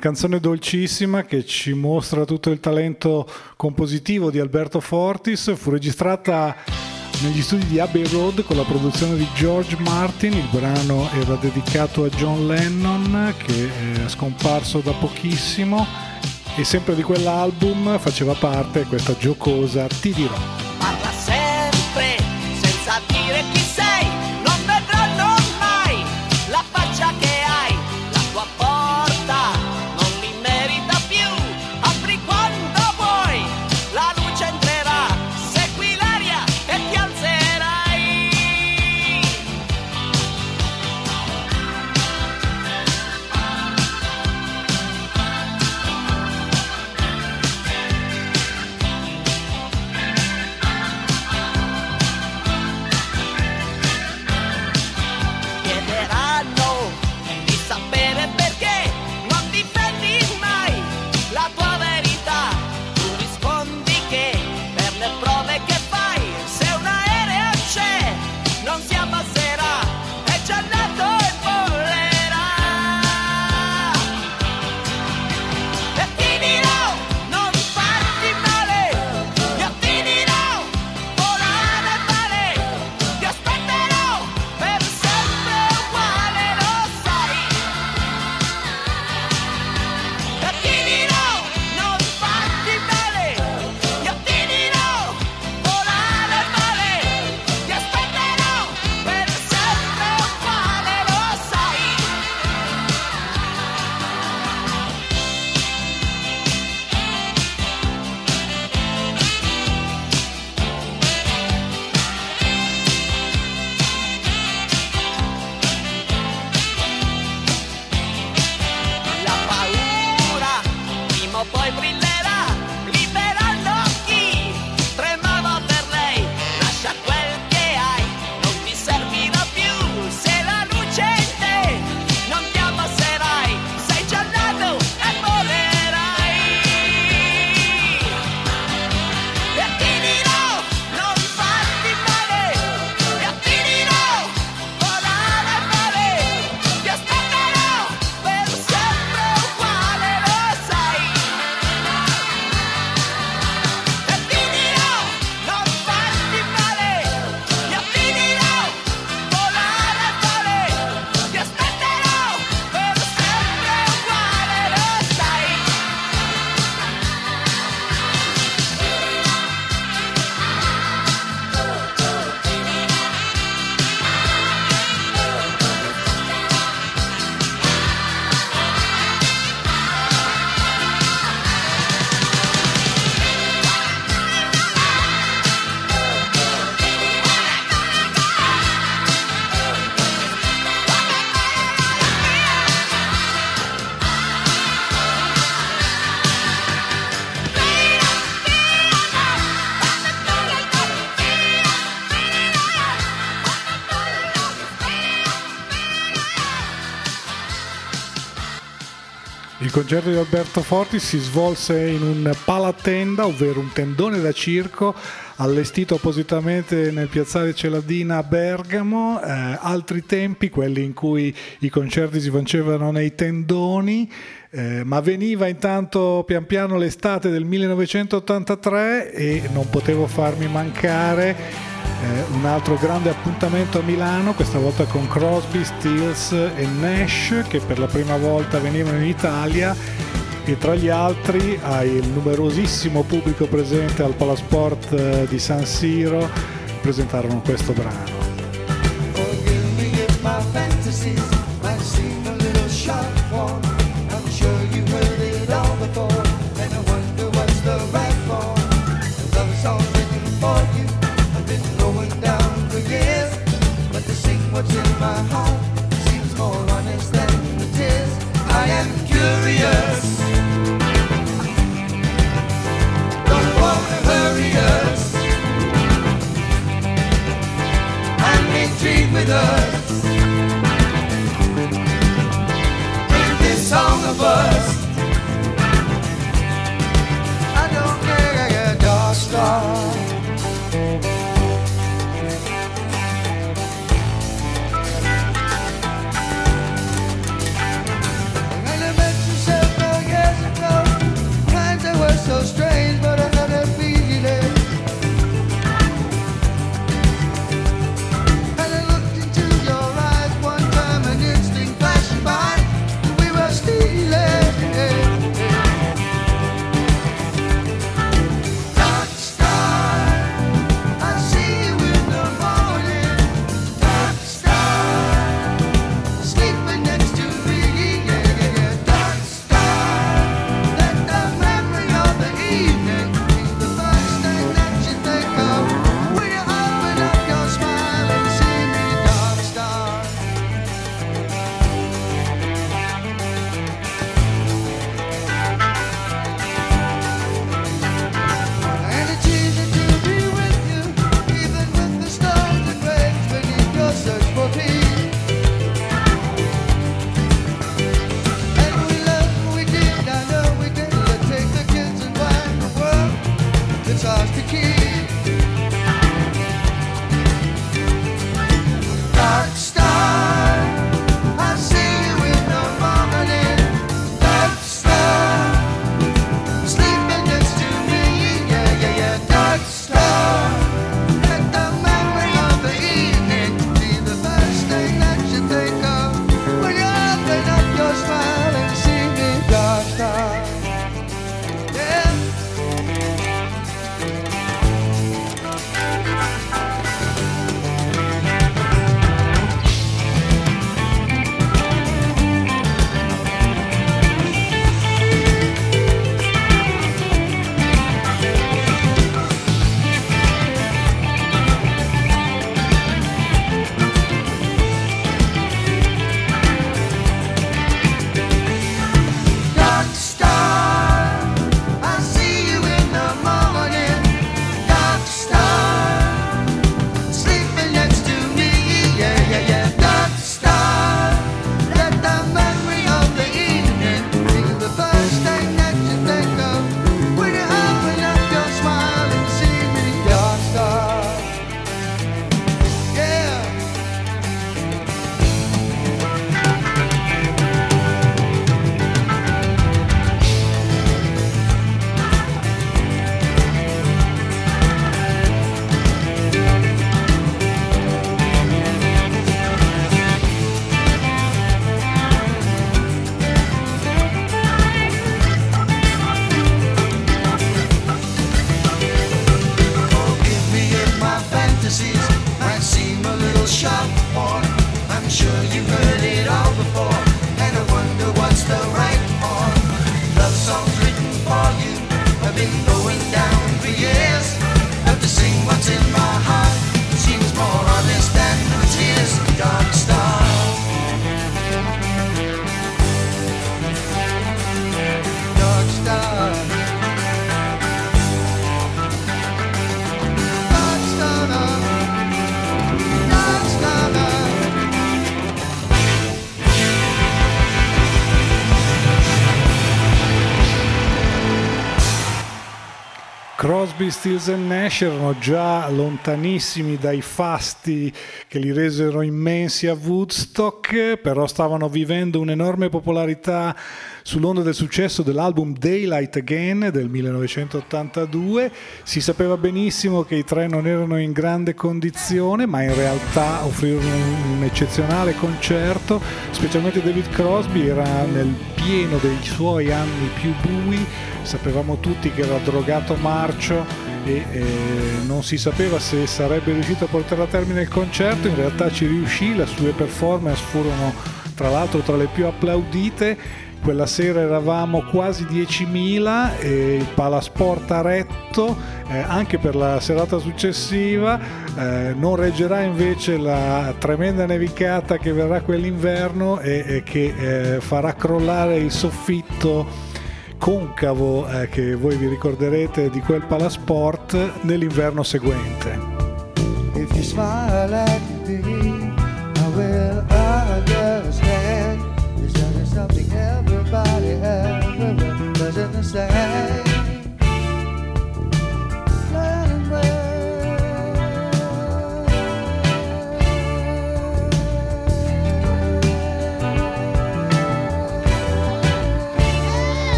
Canzone dolcissima che ci mostra tutto il talento compositivo di Alberto Fortis, fu registrata negli studi di Abbey Road con la produzione di George Martin, il brano era dedicato a John Lennon che è scomparso da pochissimo e sempre di quell'album faceva parte questa giocosa Ti dirò. Concerto di Alberto Forti si svolse in un palatenda, ovvero un tendone da circo allestito appositamente nel piazzale Celadina a Bergamo, eh, altri tempi, quelli in cui i concerti si facevano nei tendoni, eh, ma veniva intanto pian piano l'estate del 1983 e non potevo farmi mancare eh, un altro grande appuntamento a Milano, questa volta con Crosby, Stills e Nash che per la prima volta venivano in Italia. E tra gli altri ai numerosissimo pubblico presente al Palasport eh, di San Siro. Presentarono questo brano. Forgive universe. Crosby, Stills e Nash erano già lontanissimi dai fasti che li resero immensi a Woodstock, però stavano vivendo un'enorme popolarità Sull'onda del successo dell'album Daylight Again del 1982 si sapeva benissimo che i tre non erano in grande condizione, ma in realtà offrirono un eccezionale concerto, specialmente David Crosby era nel pieno dei suoi anni più bui, sapevamo tutti che era drogato marcio e eh, non si sapeva se sarebbe riuscito a portare a termine il concerto, in realtà ci riuscì, le sue performance furono tra l'altro tra le più applaudite. Quella sera eravamo quasi 10.000 e il Palasport ha retto, eh, anche per la serata successiva, eh, non reggerà invece la tremenda nevicata che verrà quell'inverno e, e che eh, farà crollare il soffitto concavo eh, che voi vi ricorderete di quel Palasport nell'inverno seguente.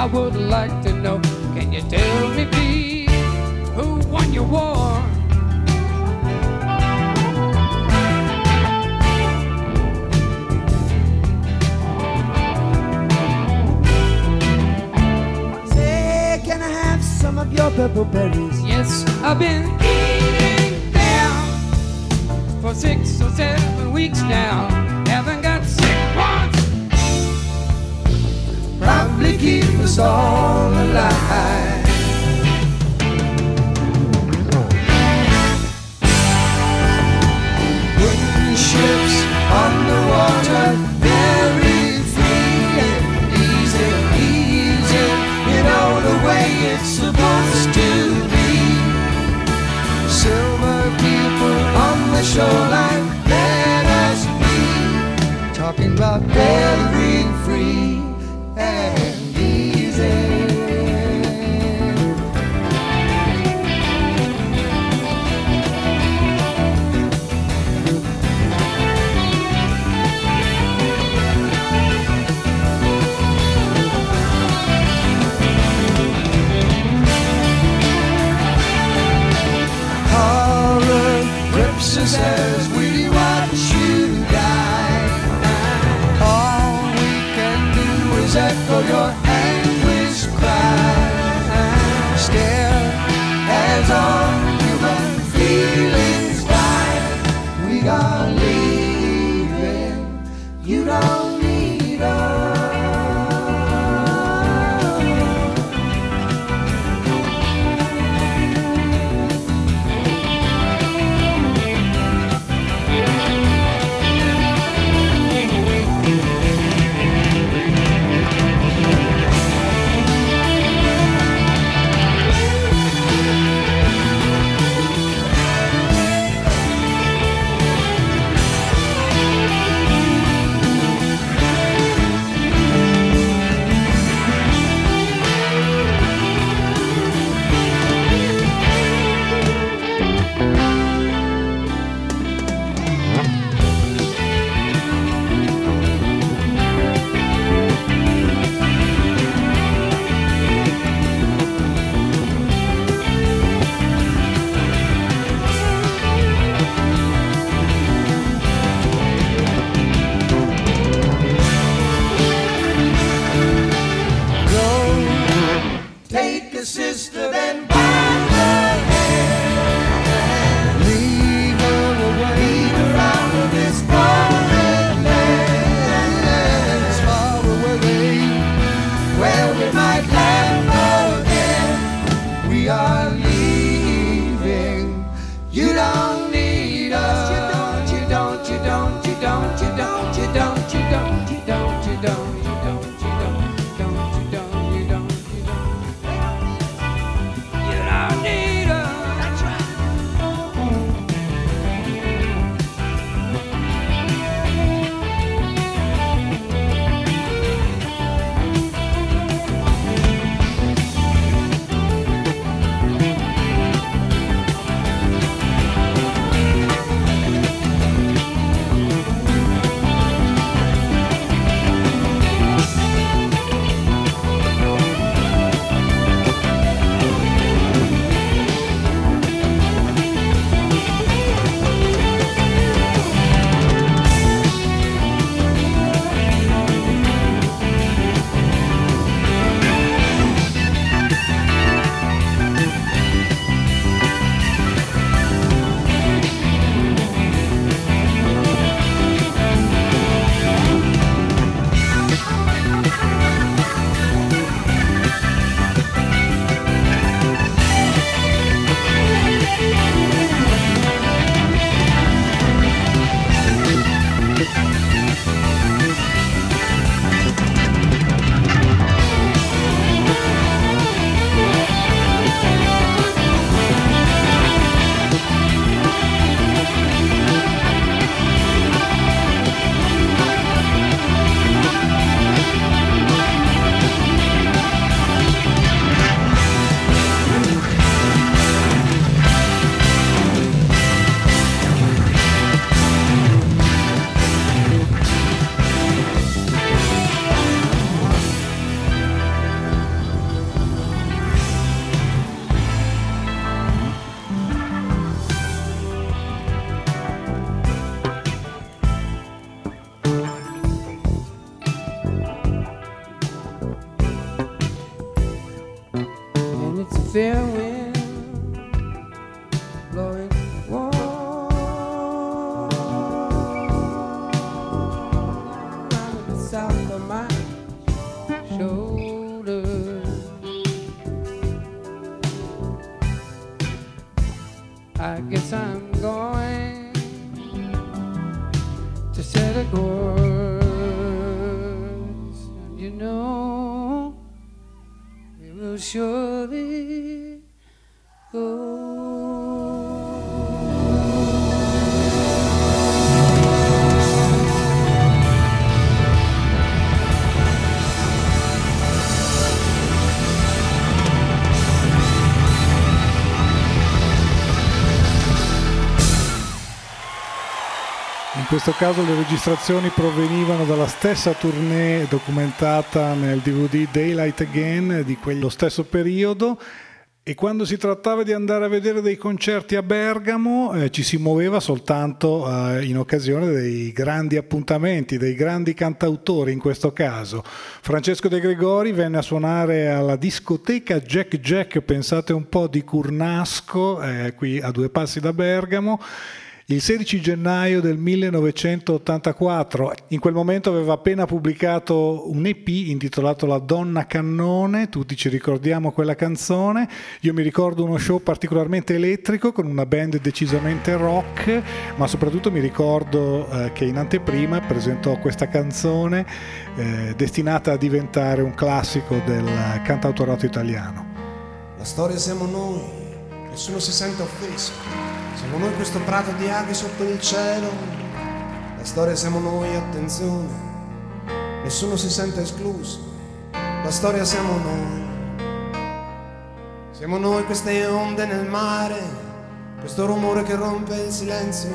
I would like to know. Can you tell me, please, who won your war? Say, can I have some of your purple berries? Yes, I've been eating them for six or seven weeks now. Us all alive. Ships on the water, very free and easy, easy, you know the way it's supposed to be. Silver people on the shoreline, let us be talking about very free caso le registrazioni provenivano dalla stessa tournée documentata nel DVD Daylight Again di quello stesso periodo e quando si trattava di andare a vedere dei concerti a Bergamo eh, ci si muoveva soltanto eh, in occasione dei grandi appuntamenti, dei grandi cantautori in questo caso. Francesco De Gregori venne a suonare alla discoteca Jack Jack, pensate un po' di Curnasco, eh, qui a due passi da Bergamo. Il 16 gennaio del 1984, in quel momento aveva appena pubblicato un EP intitolato La donna cannone, tutti ci ricordiamo quella canzone, io mi ricordo uno show particolarmente elettrico con una band decisamente rock, ma soprattutto mi ricordo eh, che in anteprima presentò questa canzone eh, destinata a diventare un classico del cantautorato italiano. La storia siamo noi, nessuno si sente offeso. Siamo noi questo prato di aghi sotto il cielo. La storia siamo noi, attenzione. Nessuno si sente escluso. La storia siamo noi. Siamo noi queste onde nel mare, questo rumore che rompe il silenzio,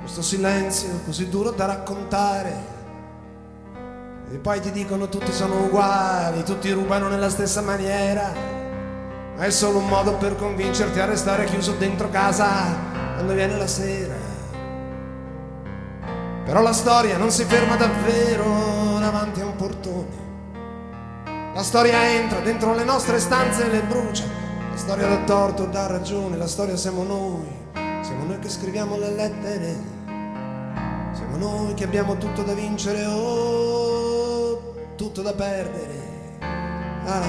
questo silenzio così duro da raccontare. E poi ti dicono tutti sono uguali, tutti rubano nella stessa maniera. È solo un modo per convincerti a restare chiuso dentro casa quando viene la sera. Però la storia non si ferma davvero davanti a un portone. La storia entra dentro le nostre stanze e le brucia. La storia dà torto, dà ragione, la storia siamo noi. Siamo noi che scriviamo le lettere. Siamo noi che abbiamo tutto da vincere o tutto da perdere. Ah, ah,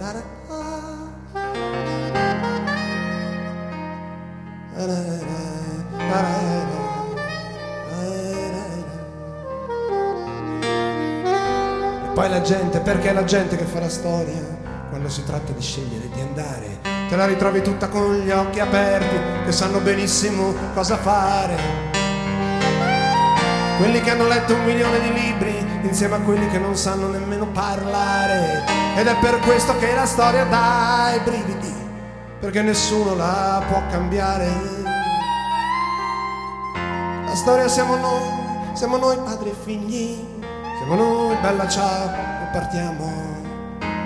ah, E poi la gente, perché è la gente che fa la storia? Quando si tratta di scegliere di andare, te la ritrovi tutta con gli occhi aperti, che sanno benissimo cosa fare. Quelli che hanno letto un milione di libri insieme a quelli che non sanno nemmeno parlare. Ed è per questo che la storia dà i brividi, perché nessuno la può cambiare. La storia siamo noi, siamo noi padri e figli, siamo noi, bella ciao, e partiamo.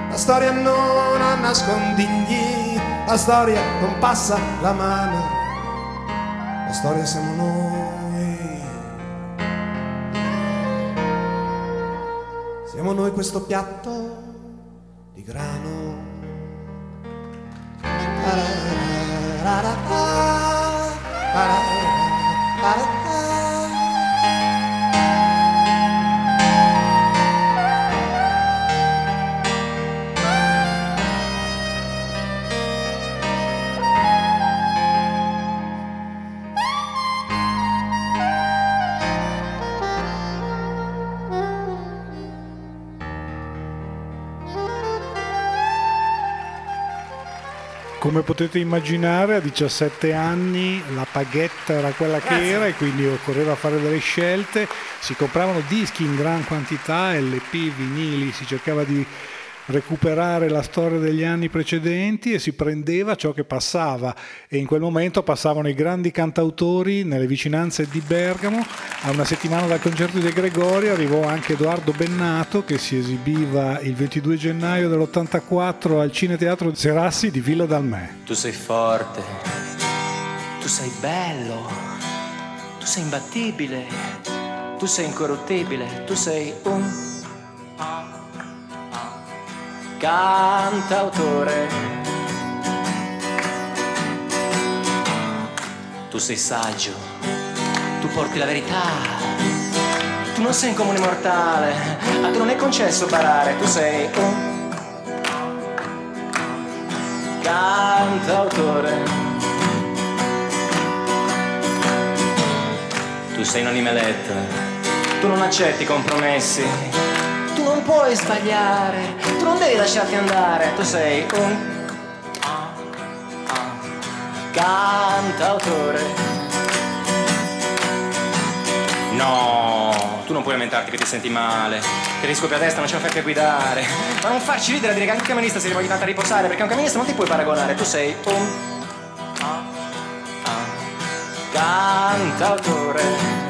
La storia non ha nascondigli, la storia non passa la mano. La storia siamo noi. Siamo noi questo piatto di grano. da da da da da da Come potete immaginare, a 17 anni la paghetta era quella che era e quindi occorreva fare delle scelte. Si compravano dischi in gran quantità, LP, vinili, si cercava di recuperare la storia degli anni precedenti e si prendeva ciò che passava e in quel momento passavano i grandi cantautori nelle vicinanze di Bergamo. A una settimana dal concerto di De Gregorio arrivò anche Edoardo Bennato che si esibiva il 22 gennaio dell'84 al Cineteatro Serassi di Villa Dalmè. Tu sei forte, tu sei bello, tu sei imbattibile, tu sei incorruttibile, tu sei un cantautore. Tu sei saggio, tu porti la verità. Tu non sei un comune mortale, a te non è concesso parare, tu sei un cantautore. Tu sei un'anima eletta, tu non accetti compromessi tu non puoi sbagliare, tu non devi lasciarti andare, tu sei un cantautore. No, tu non puoi lamentarti che ti senti male, che ti scoppia a destra, non ce la fai più a guidare. Ma non farci ridere a dire che anche un camionista si voglia tanto a riposare, perché un camionista non ti puoi paragonare, tu sei un cantautore.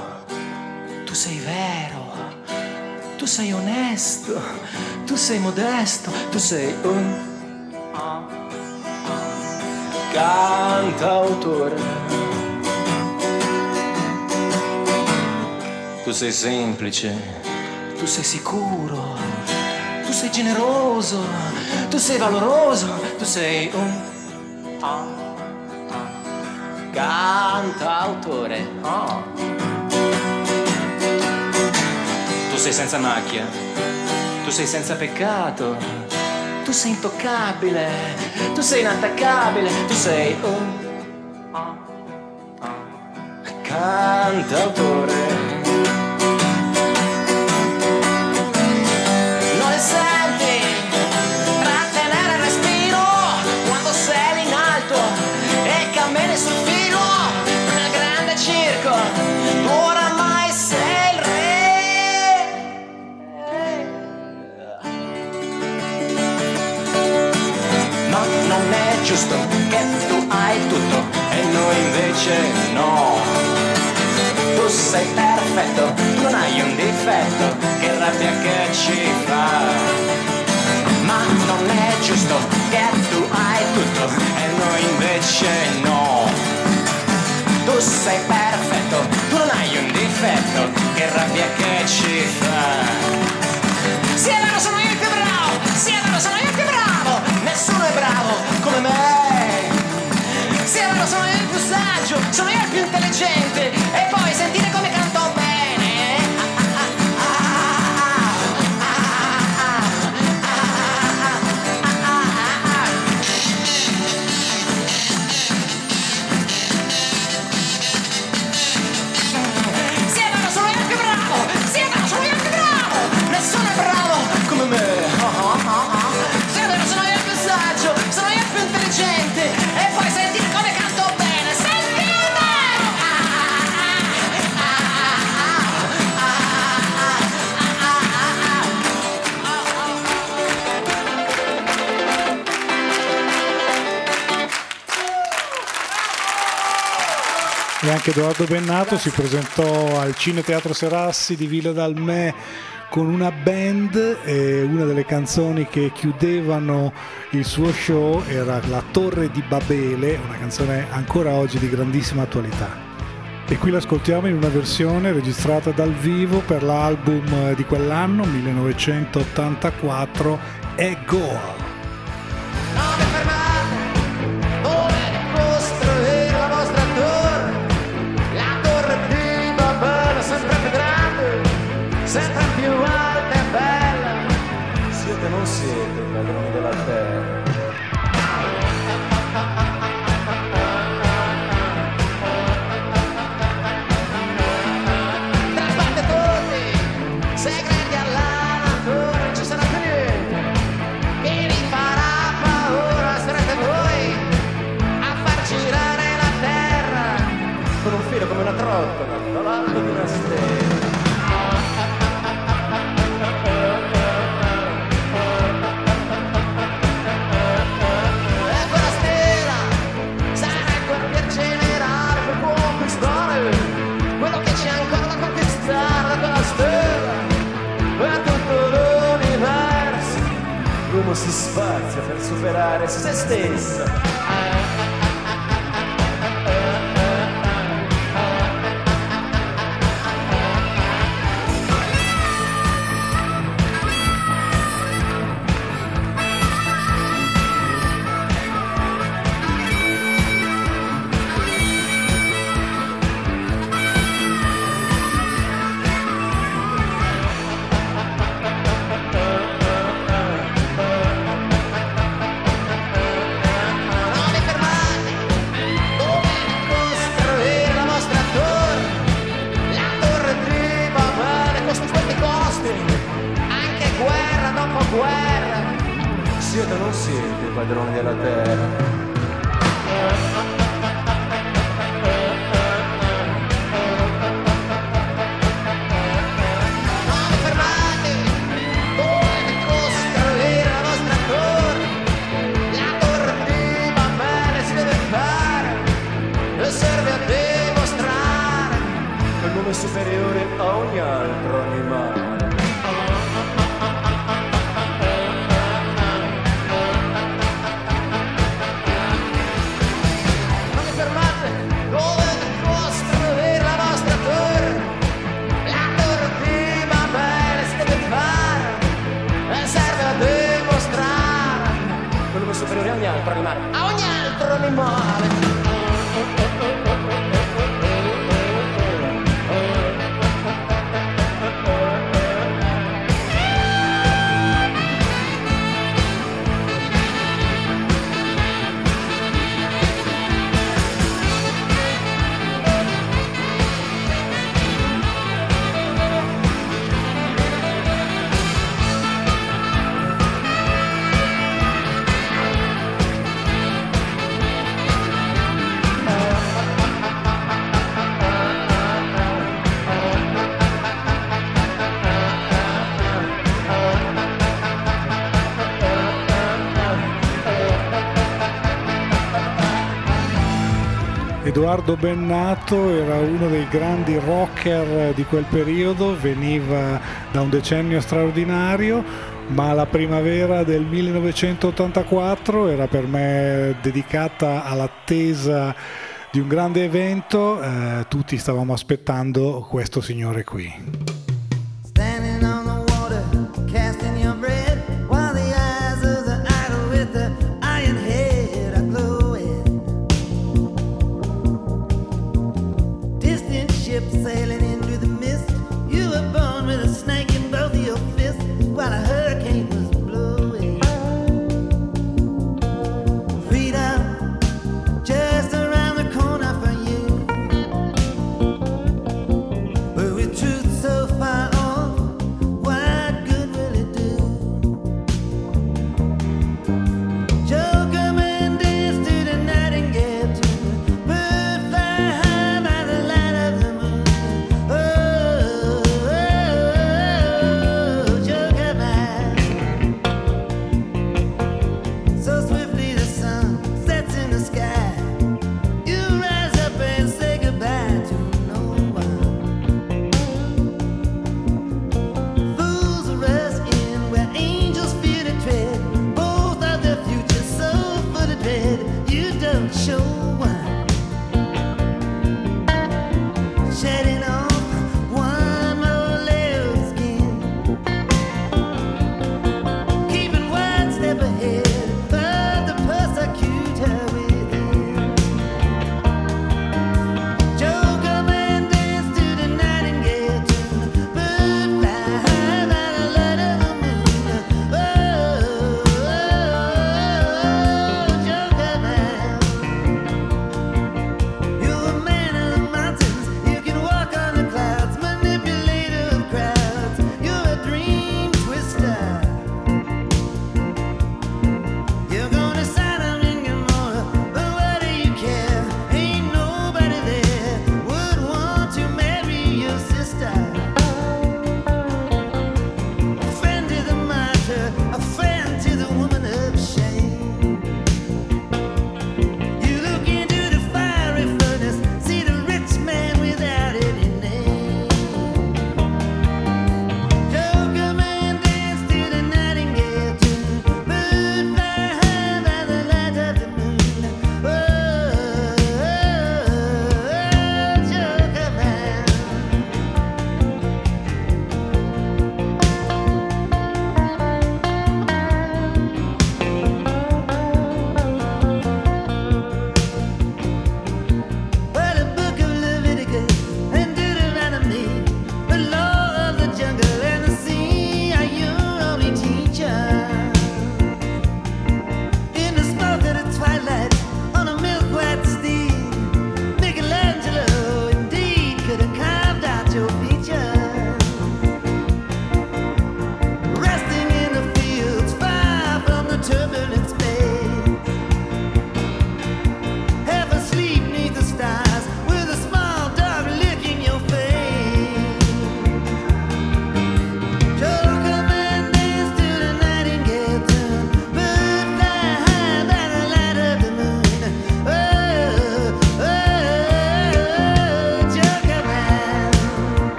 sei onesto tu sei modesto tu sei un cantautore. Tu sei semplice, tu sei sicuro, tu sei generoso, tu sei valoroso, tu sei un cantautore. Oh. Sei senza macchia, tu sei senza peccato, tu sei intoccabile, tu sei inattaccabile, tu sei un cantautore. Invece no. Tu sei perfetto, non hai un difetto, che rabbia che ci fa. Ma non è giusto che tu hai tutto e noi invece no. Tu sei perfetto, tu non hai un difetto, che rabbia che ci fa. Sì, vero, sono io il più bravo, sì, vero, sono io il più bravo, nessuno è bravo come me. Sì, vero, sono io il più saggio, sono io il più intelligente, e poi sentire come anche Edoardo Bennato si presentò al Cineteatro Serassi di Villa Dalmè con una band e una delle canzoni che chiudevano il suo show era La Torre di Babele, una canzone ancora oggi di grandissima attualità. E qui l'ascoltiamo in una versione registrata dal vivo per l'album di quell'anno, 1984, E Goal. Edoardo Bennato era uno dei grandi rocker di quel periodo, veniva da un decennio straordinario, ma la primavera del 1984 era per me dedicata all'attesa di un grande evento, eh, tutti stavamo aspettando questo signore qui.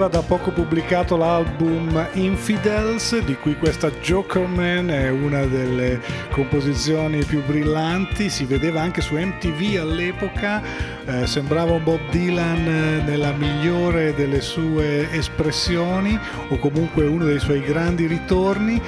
Aveva da poco pubblicato l'album Infidels, di cui questa Jokerman è una delle composizioni più brillanti, si vedeva anche su MTV all'epoca, eh, sembrava un Bob Dylan eh, nella migliore delle sue espressioni o comunque uno dei suoi grandi ritorni.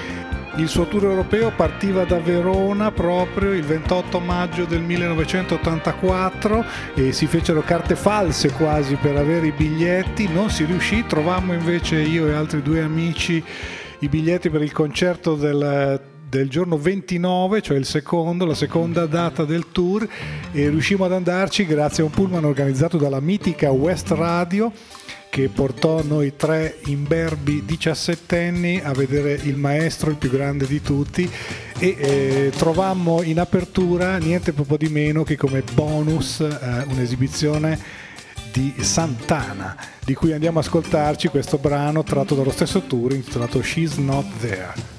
Il suo tour europeo partiva da Verona proprio il 28 maggio del 1984 e si fecero carte false quasi per avere i biglietti, non si riuscì, trovammo invece io e altri due amici i biglietti per il concerto del, del giorno 29, cioè il secondo, la seconda data del tour e riuscimmo ad andarci grazie a un pullman organizzato dalla mitica West Radio che portò noi tre imberbi diciassettenni a vedere il maestro, il più grande di tutti, e eh, trovammo in apertura niente proprio di meno che come bonus eh, un'esibizione di Santana, di cui andiamo ad ascoltarci questo brano tratto dallo stesso tour intitolato She's Not There.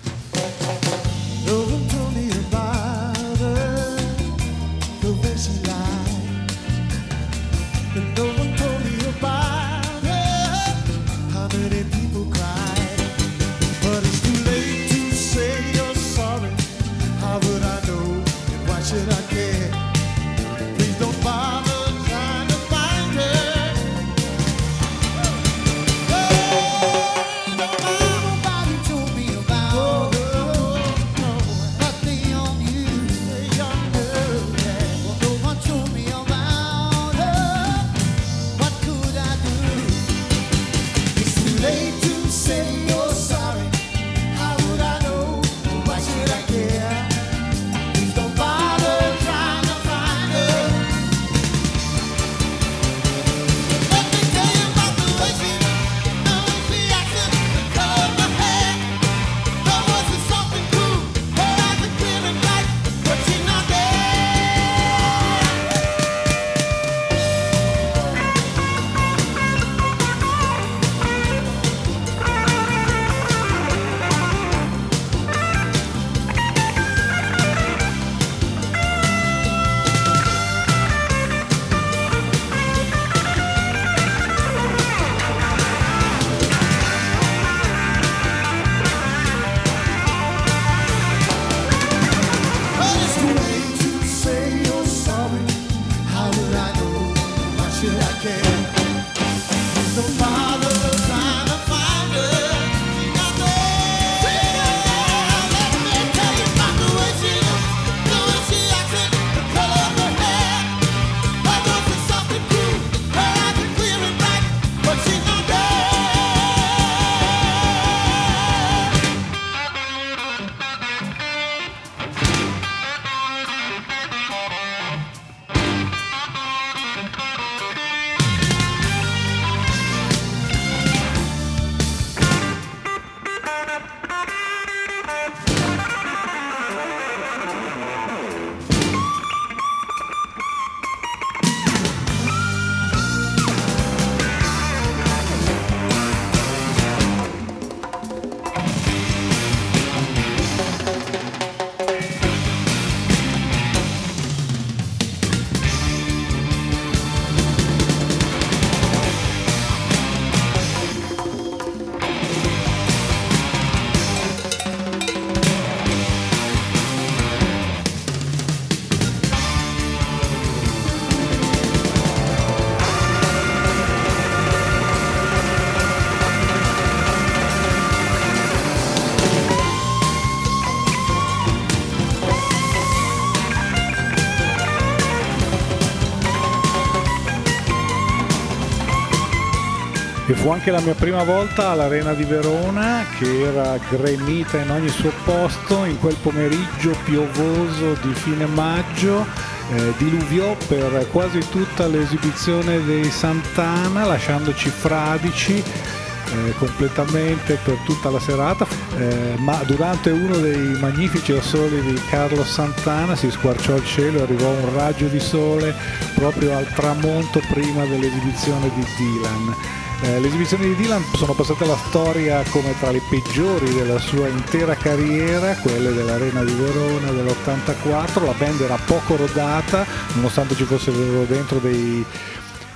Anche la mia prima volta all'Arena di Verona che era gremita in ogni suo posto in quel pomeriggio piovoso di fine maggio. eh, diluviò per quasi tutta l'esibizione dei Santana lasciandoci fradici eh, completamente per tutta la serata, eh, ma durante uno dei magnifici assoli di Carlos Santana si squarciò il cielo e arrivò un raggio di sole proprio al tramonto prima dell'esibizione di Dylan. Eh, le esibizioni di Dylan sono passate alla storia come tra le peggiori della sua intera carriera, quelle dell'Arena di Verona dell'84, la band era poco rodata, nonostante ci fossero dentro dei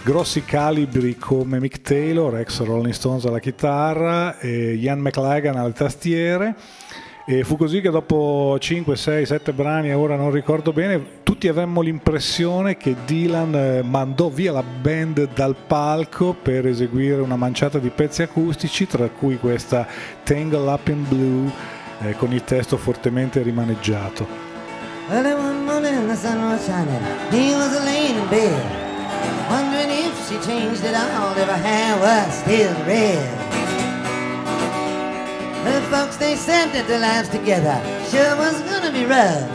grossi calibri come Mick Taylor, ex Rolling Stones alla chitarra, e Ian McLagan alle tastiere. E fu così che dopo 5, 6, 7 brani, ora non ricordo bene, tutti avemmo l'impressione che Dylan eh, mandò via la band dal palco per eseguire una manciata di pezzi acustici, tra cui questa Tangle Up in Blue eh, con il testo fortemente rimaneggiato. Wondering if she changed it all, if her hair was still red. The folks they said that their lives together sure was gonna be rough.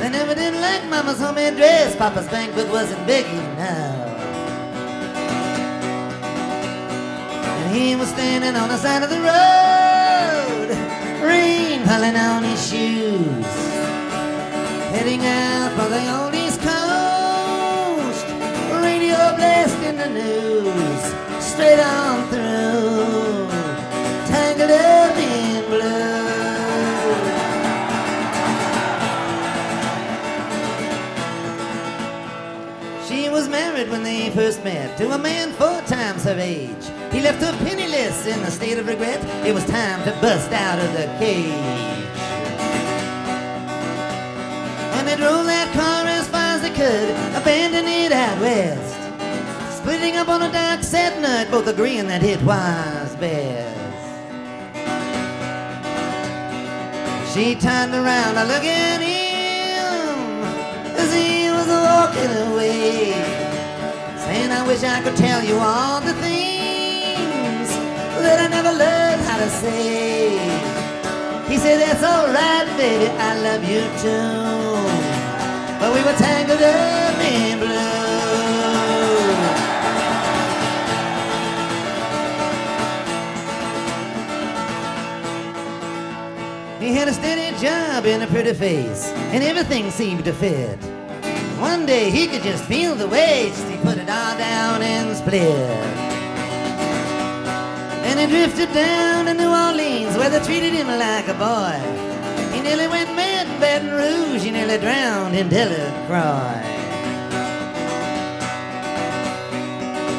They never did like Mama's homemade dress. Papa's banquet wasn't big enough. And he was standing on the side of the road, rain falling on his shoes heading out for the old East Coast. Radio blasting the news straight on through. When they first met to a man four times her age. He left her penniless in a state of regret. It was time to bust out of the cage. And they drove that car as far as they could, abandoning it out west. Splitting up on a dark sad night, both agreeing that it was best. She turned around to look at him as he was walking away, saying, I wish I could tell you all the things that I never learned how to say. He said, That's alright, baby, I love you too. But we were tangled up in blue. He had a steady job and a pretty face, and everything seemed to fit. One day he could just feel the waste. he put it all down and split. And he drifted down to New Orleans where they treated him like a boy. He nearly went mad in Baton Rouge, he nearly drowned in Delacroix.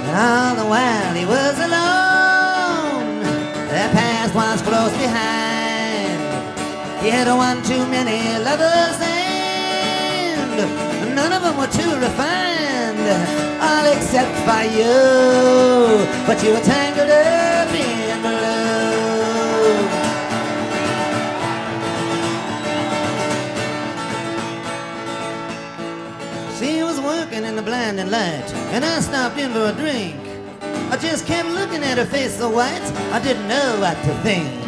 And all the while he was alone, their past was close behind. He had one too many lovers and none of them were too refined, all except for you. But you were tangled up in blue. She was working in the blinding light, and I stopped in for a drink. I just kept looking at her face so white, I didn't know what to think.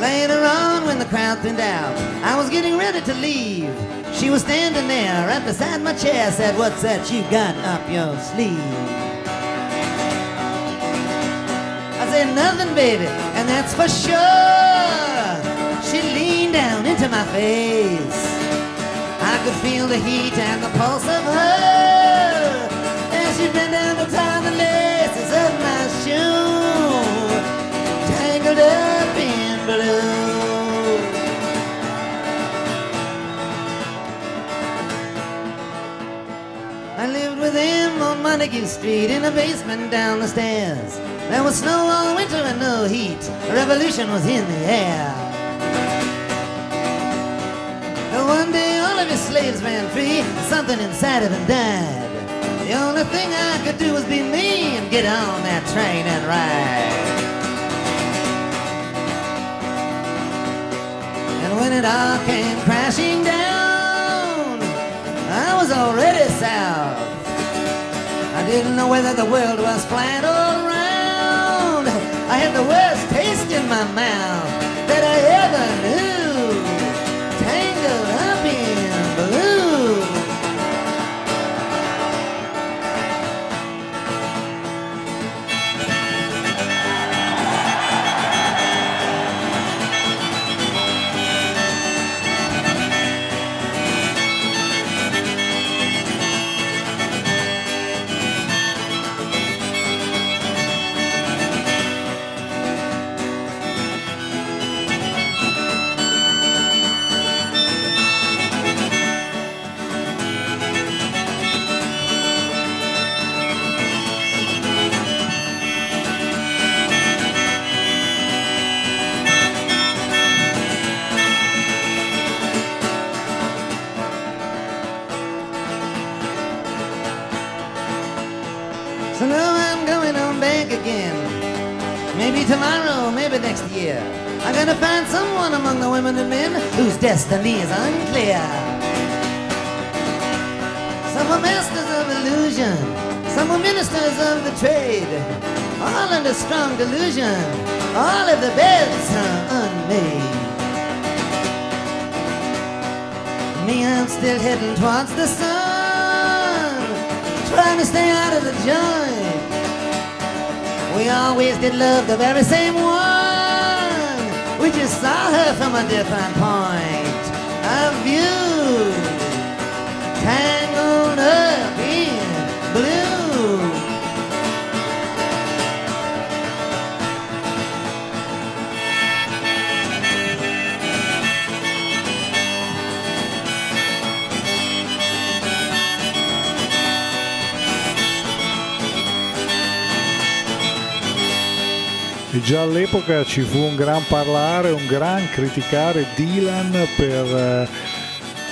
Later on, when the crowd thinned out, I was getting ready to leave. She was standing there right beside my chair, said, What's that you got up your sleeve? I said, Nothing, baby, and that's for sure. She leaned down into my face. I could feel the heat and the pulse of her. And she bent down to tie the laces of my shoe. With him on Montague Street in a basement down the stairs. There was snow all winter and no heat. A revolution was in the air. And one day all of his slaves ran free. Something inside of him died. The only thing I could do was be me and get on that train and ride. And when it all came crashing down, I was already south. Didn't know whether the world was flat or round. I had the worst taste in my mouth that I ever knew. So now I'm going on back again. Maybe tomorrow, maybe next year. I'm gonna find someone among the women and men whose destiny is unclear. Some are masters of illusion, some are ministers of the trade. All under strong delusion, all of the beds are unmade. Me, I'm still heading towards the sun, trying to stay out of the joint. We always did love the very same one. We just saw her from a different point of view. Tangled up Già all'epoca ci fu un gran parlare, un gran criticare Dylan per eh,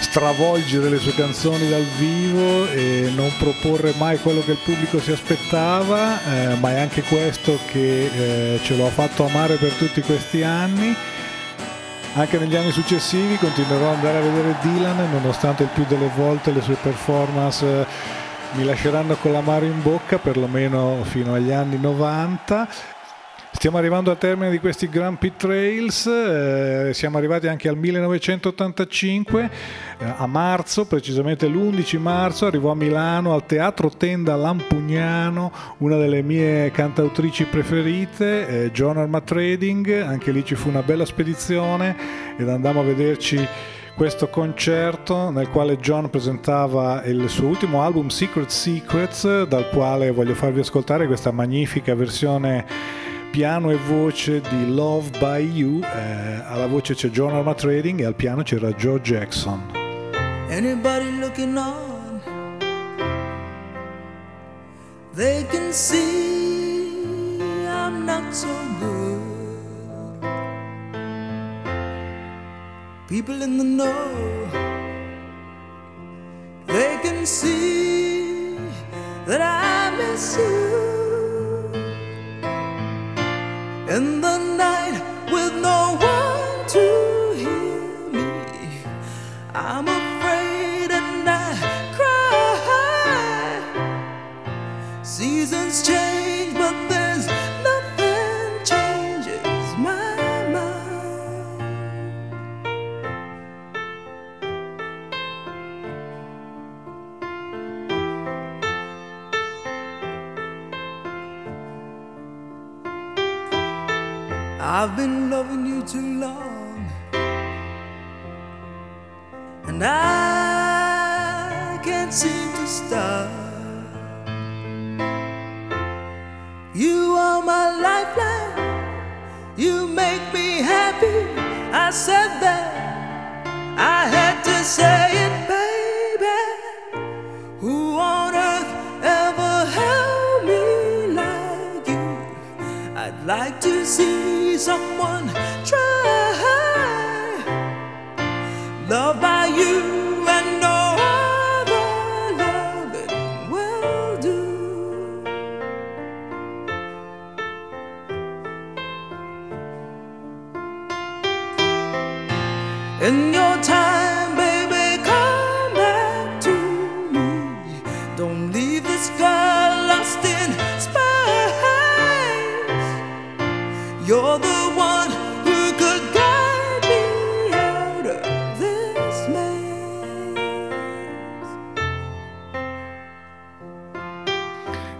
stravolgere le sue canzoni dal vivo e non proporre mai quello che il pubblico si aspettava, eh, ma è anche questo che eh, ce lo ha fatto amare per tutti questi anni. Anche negli anni successivi continuerò ad andare a vedere Dylan, nonostante il più delle volte le sue performance eh, mi lasceranno con l'amaro in bocca, perlomeno fino agli anni 90. Stiamo arrivando al termine di questi Grand Prix Trails, eh, siamo arrivati anche al 1985, eh, a marzo, precisamente l'11 marzo, arrivò a Milano al Teatro Tenda Lampugnano, una delle mie cantautrici preferite, eh, John Arma Trading, anche lì ci fu una bella spedizione ed andammo a vederci questo concerto nel quale John presentava il suo ultimo album Secret Secrets, dal quale voglio farvi ascoltare questa magnifica versione piano e voce di Love by You, eh, alla voce c'è John Arma Trading e al piano c'era Joe Jackson. Anybody looking on, they can see I'm not so good. People in the know, they can see that I miss you. In the night with no one to hear me, I'm I've been loving you too long, and I can't seem to stop. You are my lifeline, you make me happy. I said that, I had to say it, baby. Like to see someone try. Love by you and no other loving will do. In your time,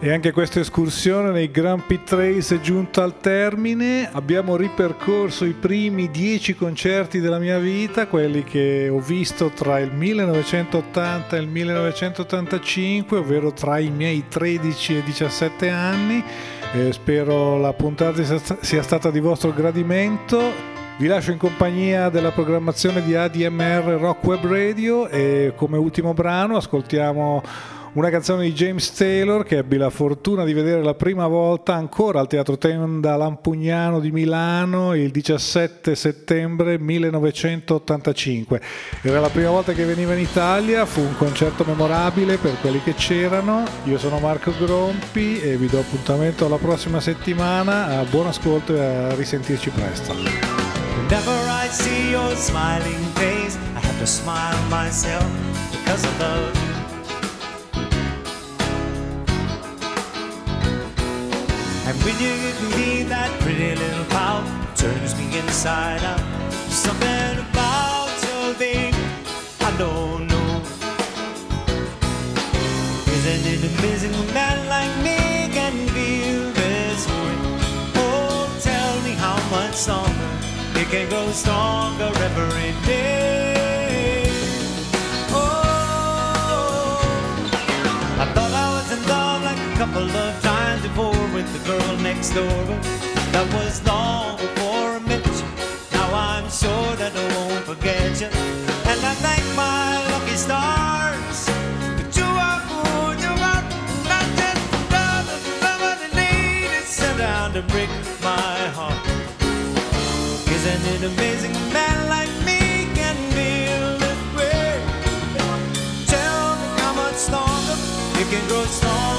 E anche questa escursione nei Grand Prix Trails è giunta al termine. Abbiamo ripercorso i primi dieci concerti della mia vita, quelli che ho visto tra il 1980 e il 1985, ovvero tra i miei 13 e 17 anni. Eh, spero la puntata sia stata di vostro gradimento. Vi lascio in compagnia della programmazione di ADMR Rock Web Radio e come ultimo brano ascoltiamo Una canzone di James Taylor che ebbi la fortuna di vedere la prima volta ancora al Teatro Tenda Lampugnano di Milano il 17 settembre 1985. Era la prima volta che veniva in Italia, fu un concerto memorabile per quelli che c'erano. Io sono Marco Grompi e vi do appuntamento alla prossima settimana. Buon ascolto e a risentirci presto. Whenever I see your smiling face, I have to smile myself because of love. And when you give me that pretty little pout, turns me inside out. Something about your thing I don't know. Isn't it amazing a man like me can feel this way? Oh, tell me how much stronger it can grow stronger every day. Oh, I thought I was in love like a couple of with the girl next door, but that was long before I met you. Now I'm sure that I won't forget you, and I thank my lucky stars that you are good, you are not just another, another lady sent down to break my heart. Isn't it amazing a man like me can feel this way? Tell me how much stronger it can grow stronger